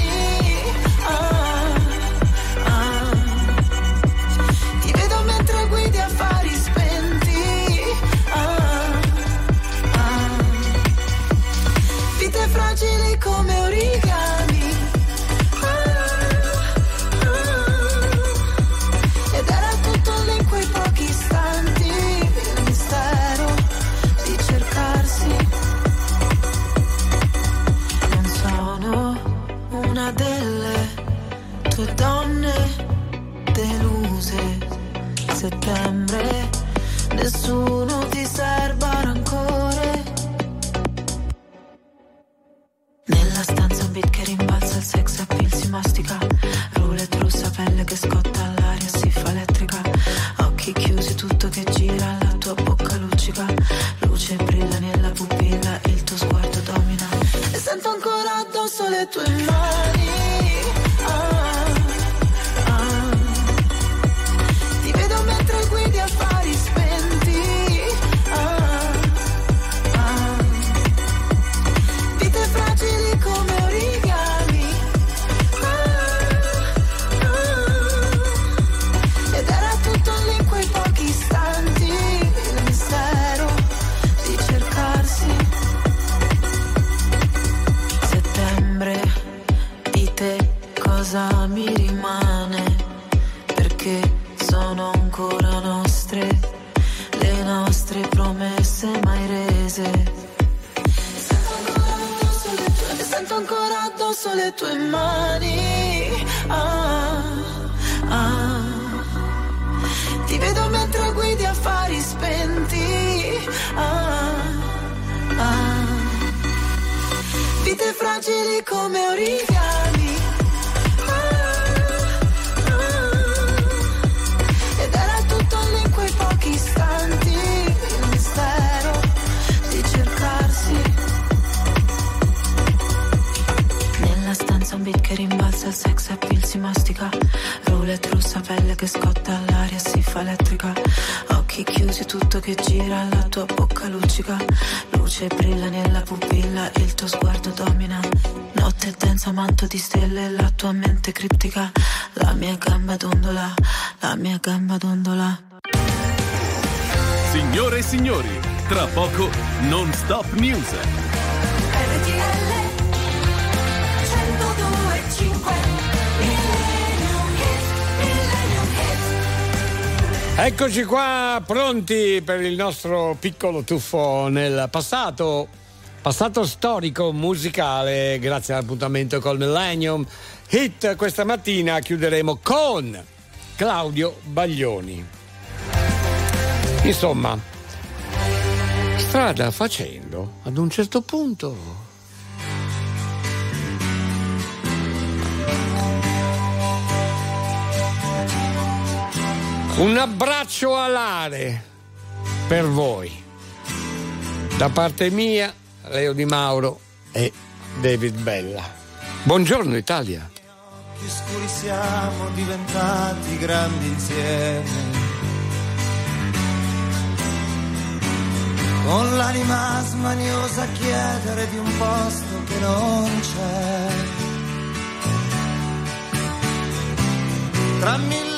Eccoci qua, pronti per il nostro piccolo tuffo nel passato. Passato storico musicale, grazie all'appuntamento col Millennium Hit. Questa mattina chiuderemo con Claudio Baglioni. Insomma, strada facendo, ad un certo punto Un abbraccio alare per voi. Da parte mia, Leo Di Mauro e David Bella. Buongiorno Italia. Più scuri siamo diventati grandi insieme. Con l'anima smaniosa a chiedere di un posto che non c'è. Tra mille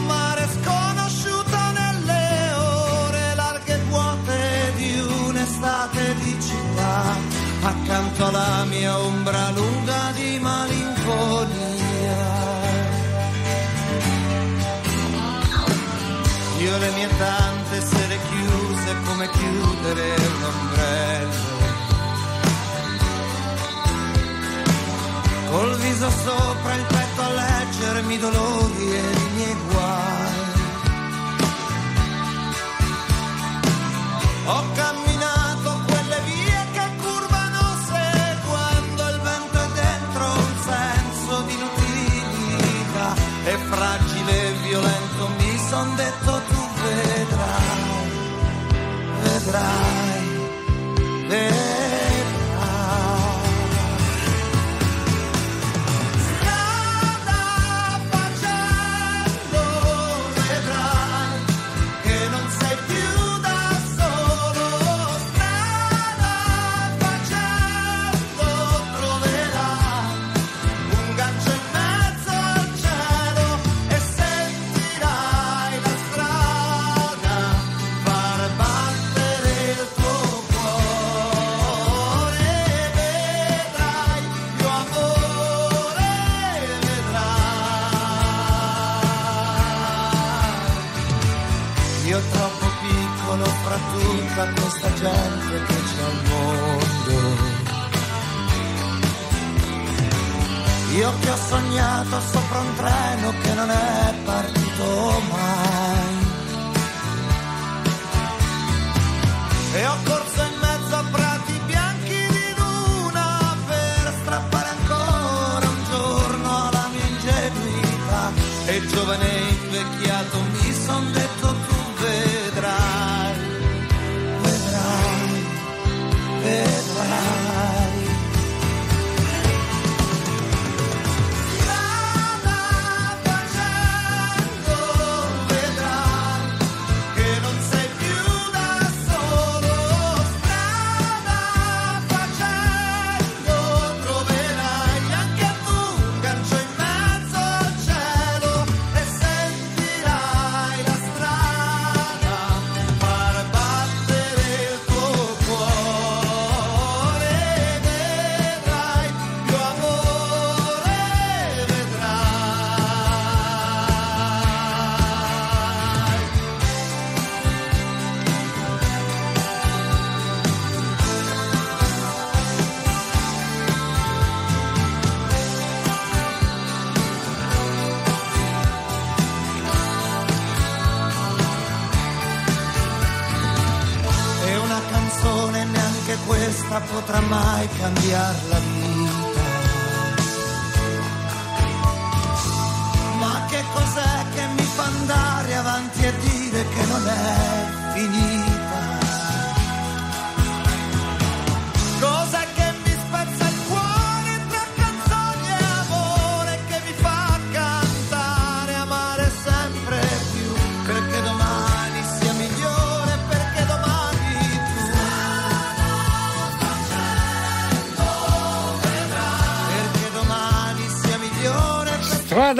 accanto alla mia ombra lunga di malinconia. Io le mie tante sere chiuse come chiudere un ombrello. Col viso sopra il petto a leggermi dolori e i miei guai.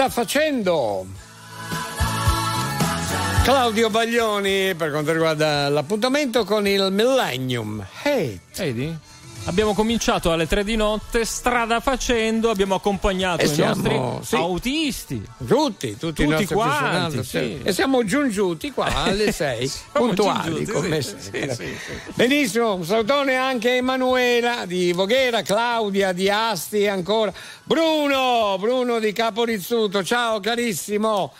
Strada facendo. Claudio Baglioni per quanto riguarda l'appuntamento con il Millennium. Hey, Vedi? Abbiamo cominciato alle tre di notte, strada facendo, abbiamo accompagnato E i siamo- nostri sì. autisti. tutti, tutti, i nostri quanti, sì. E siamo giungiuti qua alle [laughs] 6, Siamo puntuali come sì, sì. Benissimo, un salutone anche a Emanuela di Voghera, Claudia di Asti ancora. Bruno, Bruno di Caporizzuto, ciao carissimo.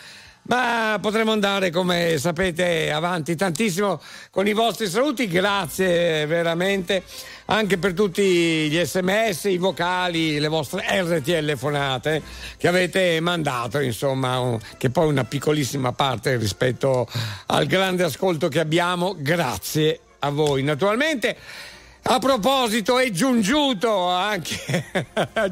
Ma potremmo andare, come sapete, avanti tantissimo con i vostri saluti. Grazie veramente anche per tutti gli sms, i vocali, le vostre RTL fonate che avete mandato, insomma, che poi una piccolissima parte rispetto al grande ascolto che abbiamo. Grazie a voi, naturalmente. A proposito, è giungiuto anche [laughs] a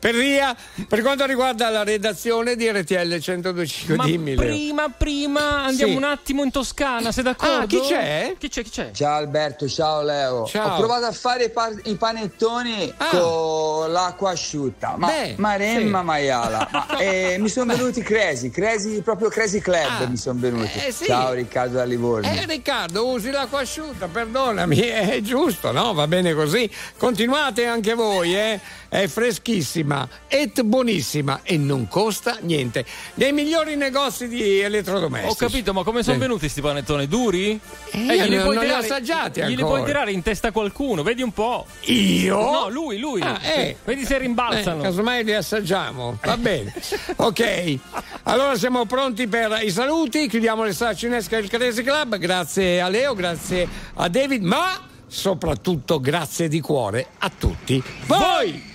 Giovanni Perria per quanto riguarda la redazione di RTL 102.5. Ma Dimmi, Leo. prima, prima andiamo Sì. un attimo in Toscana, sei d'accordo? Ah, chi c'è? Chi c'è? Chi c'è? Ciao Alberto, ciao Leo. Ciao. Ho provato a fare i, pa- i panettoni Ah. con l'acqua asciutta, ma Beh, maremma sì. maiala. Ma, [laughs] eh, mi sono venuti crazy, crazy, proprio crazy club Ah. mi sono venuti. Eh, sì. Ciao Riccardo da Livorno. Eh Riccardo, usi l'acqua asciutta, perdonami, [laughs] è giusto, no? Va bene così. Continuate anche voi, eh? È freschissima, et buonissima e non costa niente. Nei migliori negozi di elettrodomestici. Ho capito, ma come sono Sì. venuti sti panettoni? Duri? Eh, io non- non li ho tirare- assaggiati Glieli puoi tirare in testa qualcuno, vedi un po'. Io? No, lui, lui. Ah, eh. Vedi se rimbalzano. Eh, casomai li assaggiamo, va bene. [laughs] Ok, allora siamo pronti per i saluti. Chiudiamo le sala cinesche del Crazy Club. Grazie a Leo, grazie a David, ma soprattutto grazie di cuore a tutti voi.